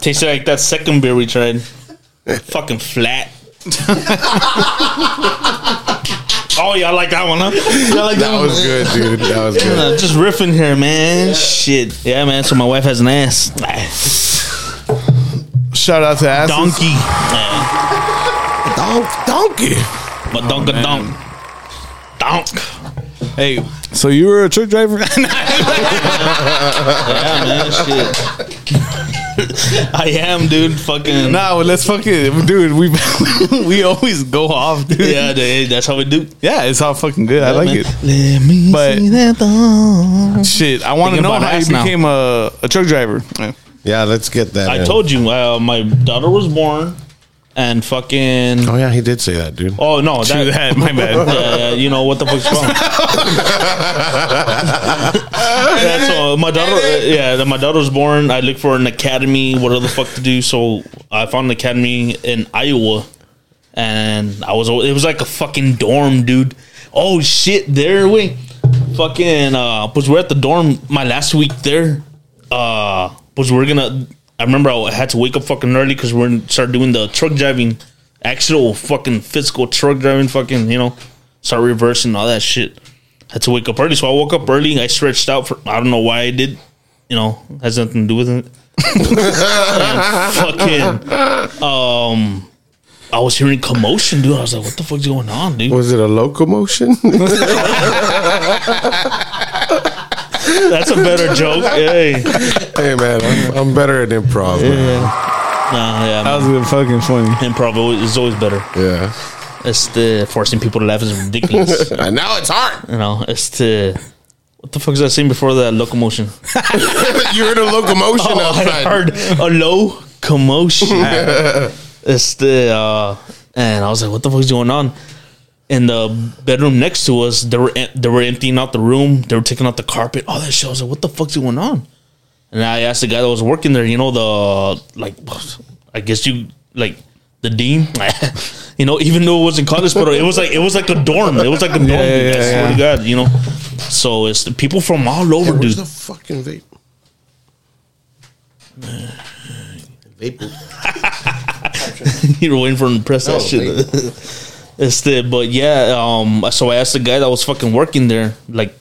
tasted like that second beer we tried. Fucking flat. *laughs* oh, y'all like that one, huh? Y'all like that, That one? was good, dude. That was good. Uh, just riffing here, man. Shit. Yeah, man. So my wife has an ass. Shout out to asses. Donkey. Yeah. Donk, donkey. But donk a donk. Donk. Hey, so you were a truck driver? *laughs* Yeah, man. Shit. I am, dude. Fucking. nah, well, let's fucking, dude. We *laughs* we always go off, dude. Yeah, dude, that's how we do. Yeah, it's all fucking good. I like man. it. Let me But- see that thong. Shit, I want to know how you now. became a, a truck driver. Yeah. Yeah, let's get that. I in. told you, uh, my daughter was born, and fucking. Oh yeah, he did say that, dude. Oh no, True that, that, *laughs* my bad. Yeah, yeah, you know what the fuck's wrong? *laughs* yeah, so my daughter, uh, yeah, my daughter was born. I looked for an academy, what the fuck to do. So I found an academy in Iowa, and I was. It was like a fucking dorm, dude. Oh shit, there we, fucking. Uh, was we're at the dorm my last week there. Uh, was we're gonna. I remember I had to wake up fucking early because we're gonna start doing the truck driving, actual fucking physical truck driving, fucking you know, start reversing all that shit. Had to wake up early, so I woke up early. I stretched out for I don't know why I did. You know, has nothing to do with it. *laughs* Fucking, um, I was hearing commotion, dude. I was like, "What the fuck's going on, dude?" Was it a locomotion? *laughs* That's a better joke. *laughs* Hey, hey man, I'm, I'm better at improv. man. nah, yeah, That man. was fucking funny. improv is always better. Yeah. It's the forcing people to laugh is ridiculous. *laughs* And now it's hard. you know, it's the what the fuck was I saying before that locomotion? *laughs* you heard a locomotion Oh, I heard a low commotion. it's the uh, and I was like, "What the fuck's going on?" In the bedroom next to us, they were they were emptying out the room. They were taking out the carpet. All that shit. I was like, "What the fuck's going on?" And I asked the guy that was working there. You know the like, I guess you like the dean. *laughs* you know, even though it wasn't college, but it was like it was like a dorm. It was like a dorm. Yeah, yeah, I swear yeah. to God, you know. So it's the people from all over, Where's dude. the fucking vape? Vape. *laughs* You're waiting for him to press that shit. *laughs* it's the but yeah. Um. So I asked the guy that was fucking working there, like,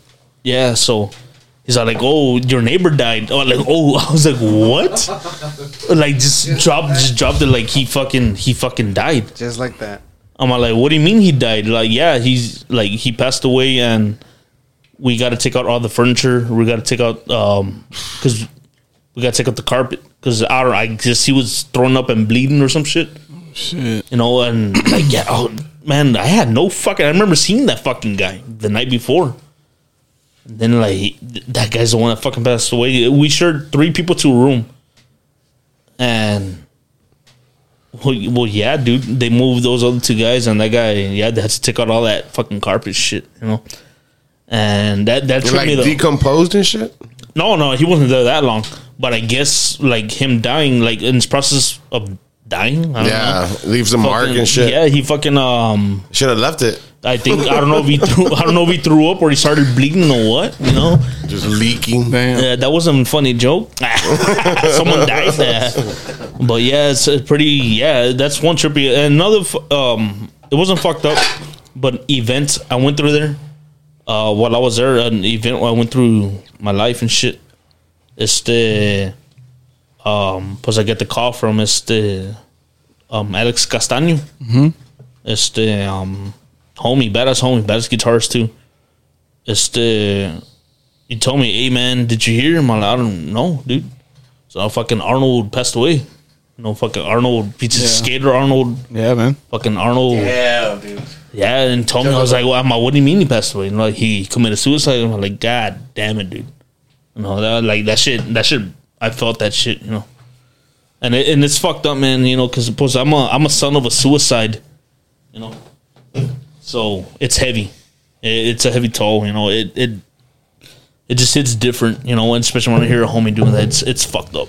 yeah. So he's like, oh, your neighbor died. Oh, like, oh, *laughs* I was like, what? Like, just dropped, just dropped it. Like he fucking, he fucking died. Just like that. I'm like, what do you mean he died? Like, yeah, he's like he passed away, and we got to take out all the furniture. We got to take out um because we got to take out the carpet because I don't. I guess he was thrown up and bleeding or some shit Shit. you know, and like yeah, oh, man, I had no fucking. I remember seeing that fucking guy the night before. And then like that guy's the one that fucking passed away. We shared three people to a room, and well, well, yeah, dude, they moved those other two guys, and that guy, yeah, they had to take out all that fucking carpet shit, you know. And that that like me the decomposed and shit. no, no, he wasn't there that long. But I guess like him dying, like in his process of dying, I don't Yeah, know. leaves a mark and shit. Yeah, he fucking um Should have left it. I think I don't know if he threw I don't know if he threw up or he started bleeding or what, you know. Just leaking. Damn. Yeah, that wasn't a funny joke. *laughs* Someone died there. But yeah, it's pretty yeah, that's one trippy. Another um it wasn't fucked up, but event I went through there. Uh while I was there, an event where I went through my life and shit. Este um pues I get the call from este um Alex Castaño. Mhm. Este um homie, badass homie, badass guitarist too. Este he told me, "Hey man, did you hear?" I'm like, "I don't know, dude." So fucking Arnold passed away. No fucking Arnold, he's a Yeah. skater Arnold. Yeah, man. Fucking Arnold. Yeah, dude. Yeah, and told me I was like, "Well, I'm like, what do you mean he passed away?" And like he committed suicide. I'm like, "God damn it, dude!" You know that like that shit. That shit. I felt that shit. You know, and it, and it's fucked up, man. You know, because suppose I'm a I'm a son of a suicide. You know, so it's heavy. It, it's a heavy toll. You know, it it it just hits different. You know, especially when I hear a homie doing that, it's it's fucked up.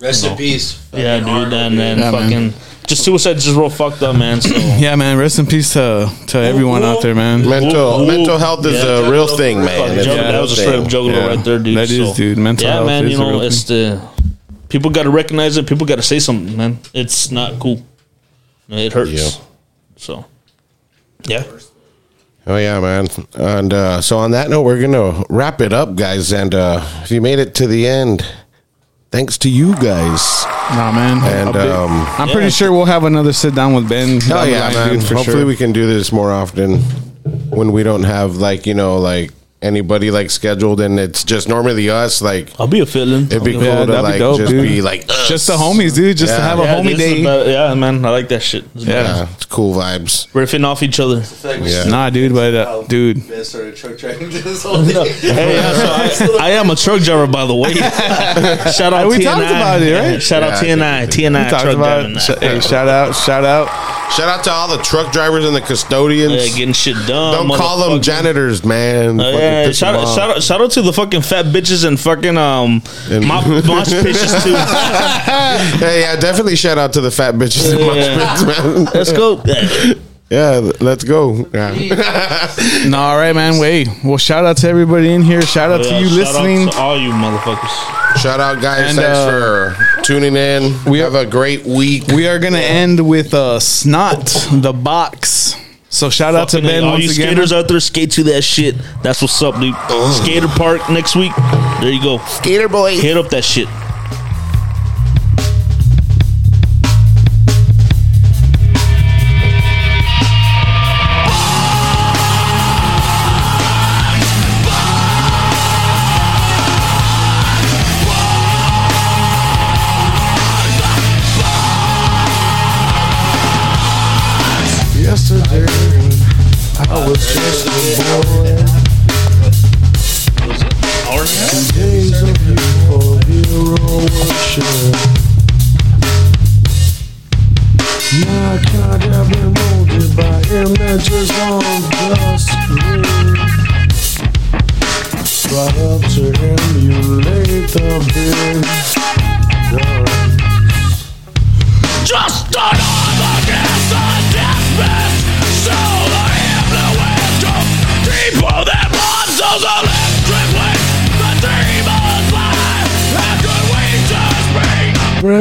Rest You in peace. Yeah, dude, Arnold, and then Yeah, man. fucking just suicide's just real fucked up, man. So *clears throat* Yeah, man. Rest in peace to to everyone out there, man. Mental Ooh, ooh. mental health is Yeah, a real thing, man. Fucking It's that real was a straight up thing. juggler Yeah. right there, dude. That is, dude. Mental yeah, health man. is You a know, real it's the people got to recognize it. People got to say something, man. It's not cool. It hurts. Yeah. So, yeah. Oh yeah, man. And uh, so on that note, we're gonna wrap it up, guys. And uh, if you made it to the end, thanks to you guys. Nah, man. And um, I'm pretty sure we'll have another sit down with Ben. oh yeah, man. dude, for Hopefully sure. we can do this more often when we don't have like you know like anybody like scheduled and it's just normally us. Like I'll be a feeling. it'd be cool Yeah, to that'd be like dope, just dude. be like us. just the homies, dude. Just to Yeah. have a homie day. about- yeah, man. I like that shit. It's Yeah. it's cool vibes. riffing off each other. Yeah. Nah, dude, but uh, dude, started truck driving this *laughs* whole thing. Hey, yeah, so I, *laughs* I am a truck driver, by the way. *laughs* Shout out We TNI. talked about it, right? Yeah, shout out TNI. TNI truck about. driving. Sh- hey, shout out, shout out. Shout out to all the truck drivers and the custodians. Yeah, getting shit done. don't call them janitors, man. Uh, Fucking yeah, shout them out, shout out, shout out to the fucking fat bitches and fucking um, And- mop, mosh *laughs* pitches too. *laughs* Hey, yeah, definitely shout out to the fat bitches and Yeah. mosh pits, man. Let's go. Yeah, let's go. Yeah. *laughs* No, all right, man. Wait. Well, shout out to everybody in here. Shout out to Yeah, you shout out listening. to all you motherfuckers. Shout out, guys. And, Thanks uh, for tuning in. We have a great week. We are gonna end with uh, snot the box. So shout out to Fucking Ben all once you again. skaters out there, skate to that shit. That's what's up, dude. Skater park next week. There you go. Skater boy. Hit up that shit.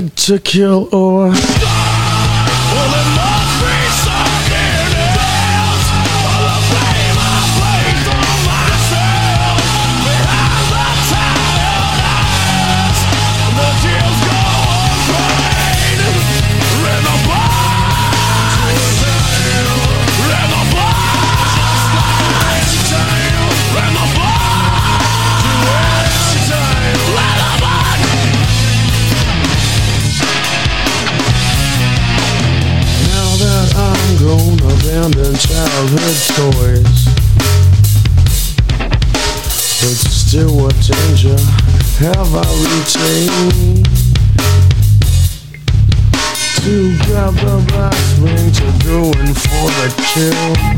To kill or swing Two grab the bass swing to doing for the kill.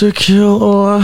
to kill or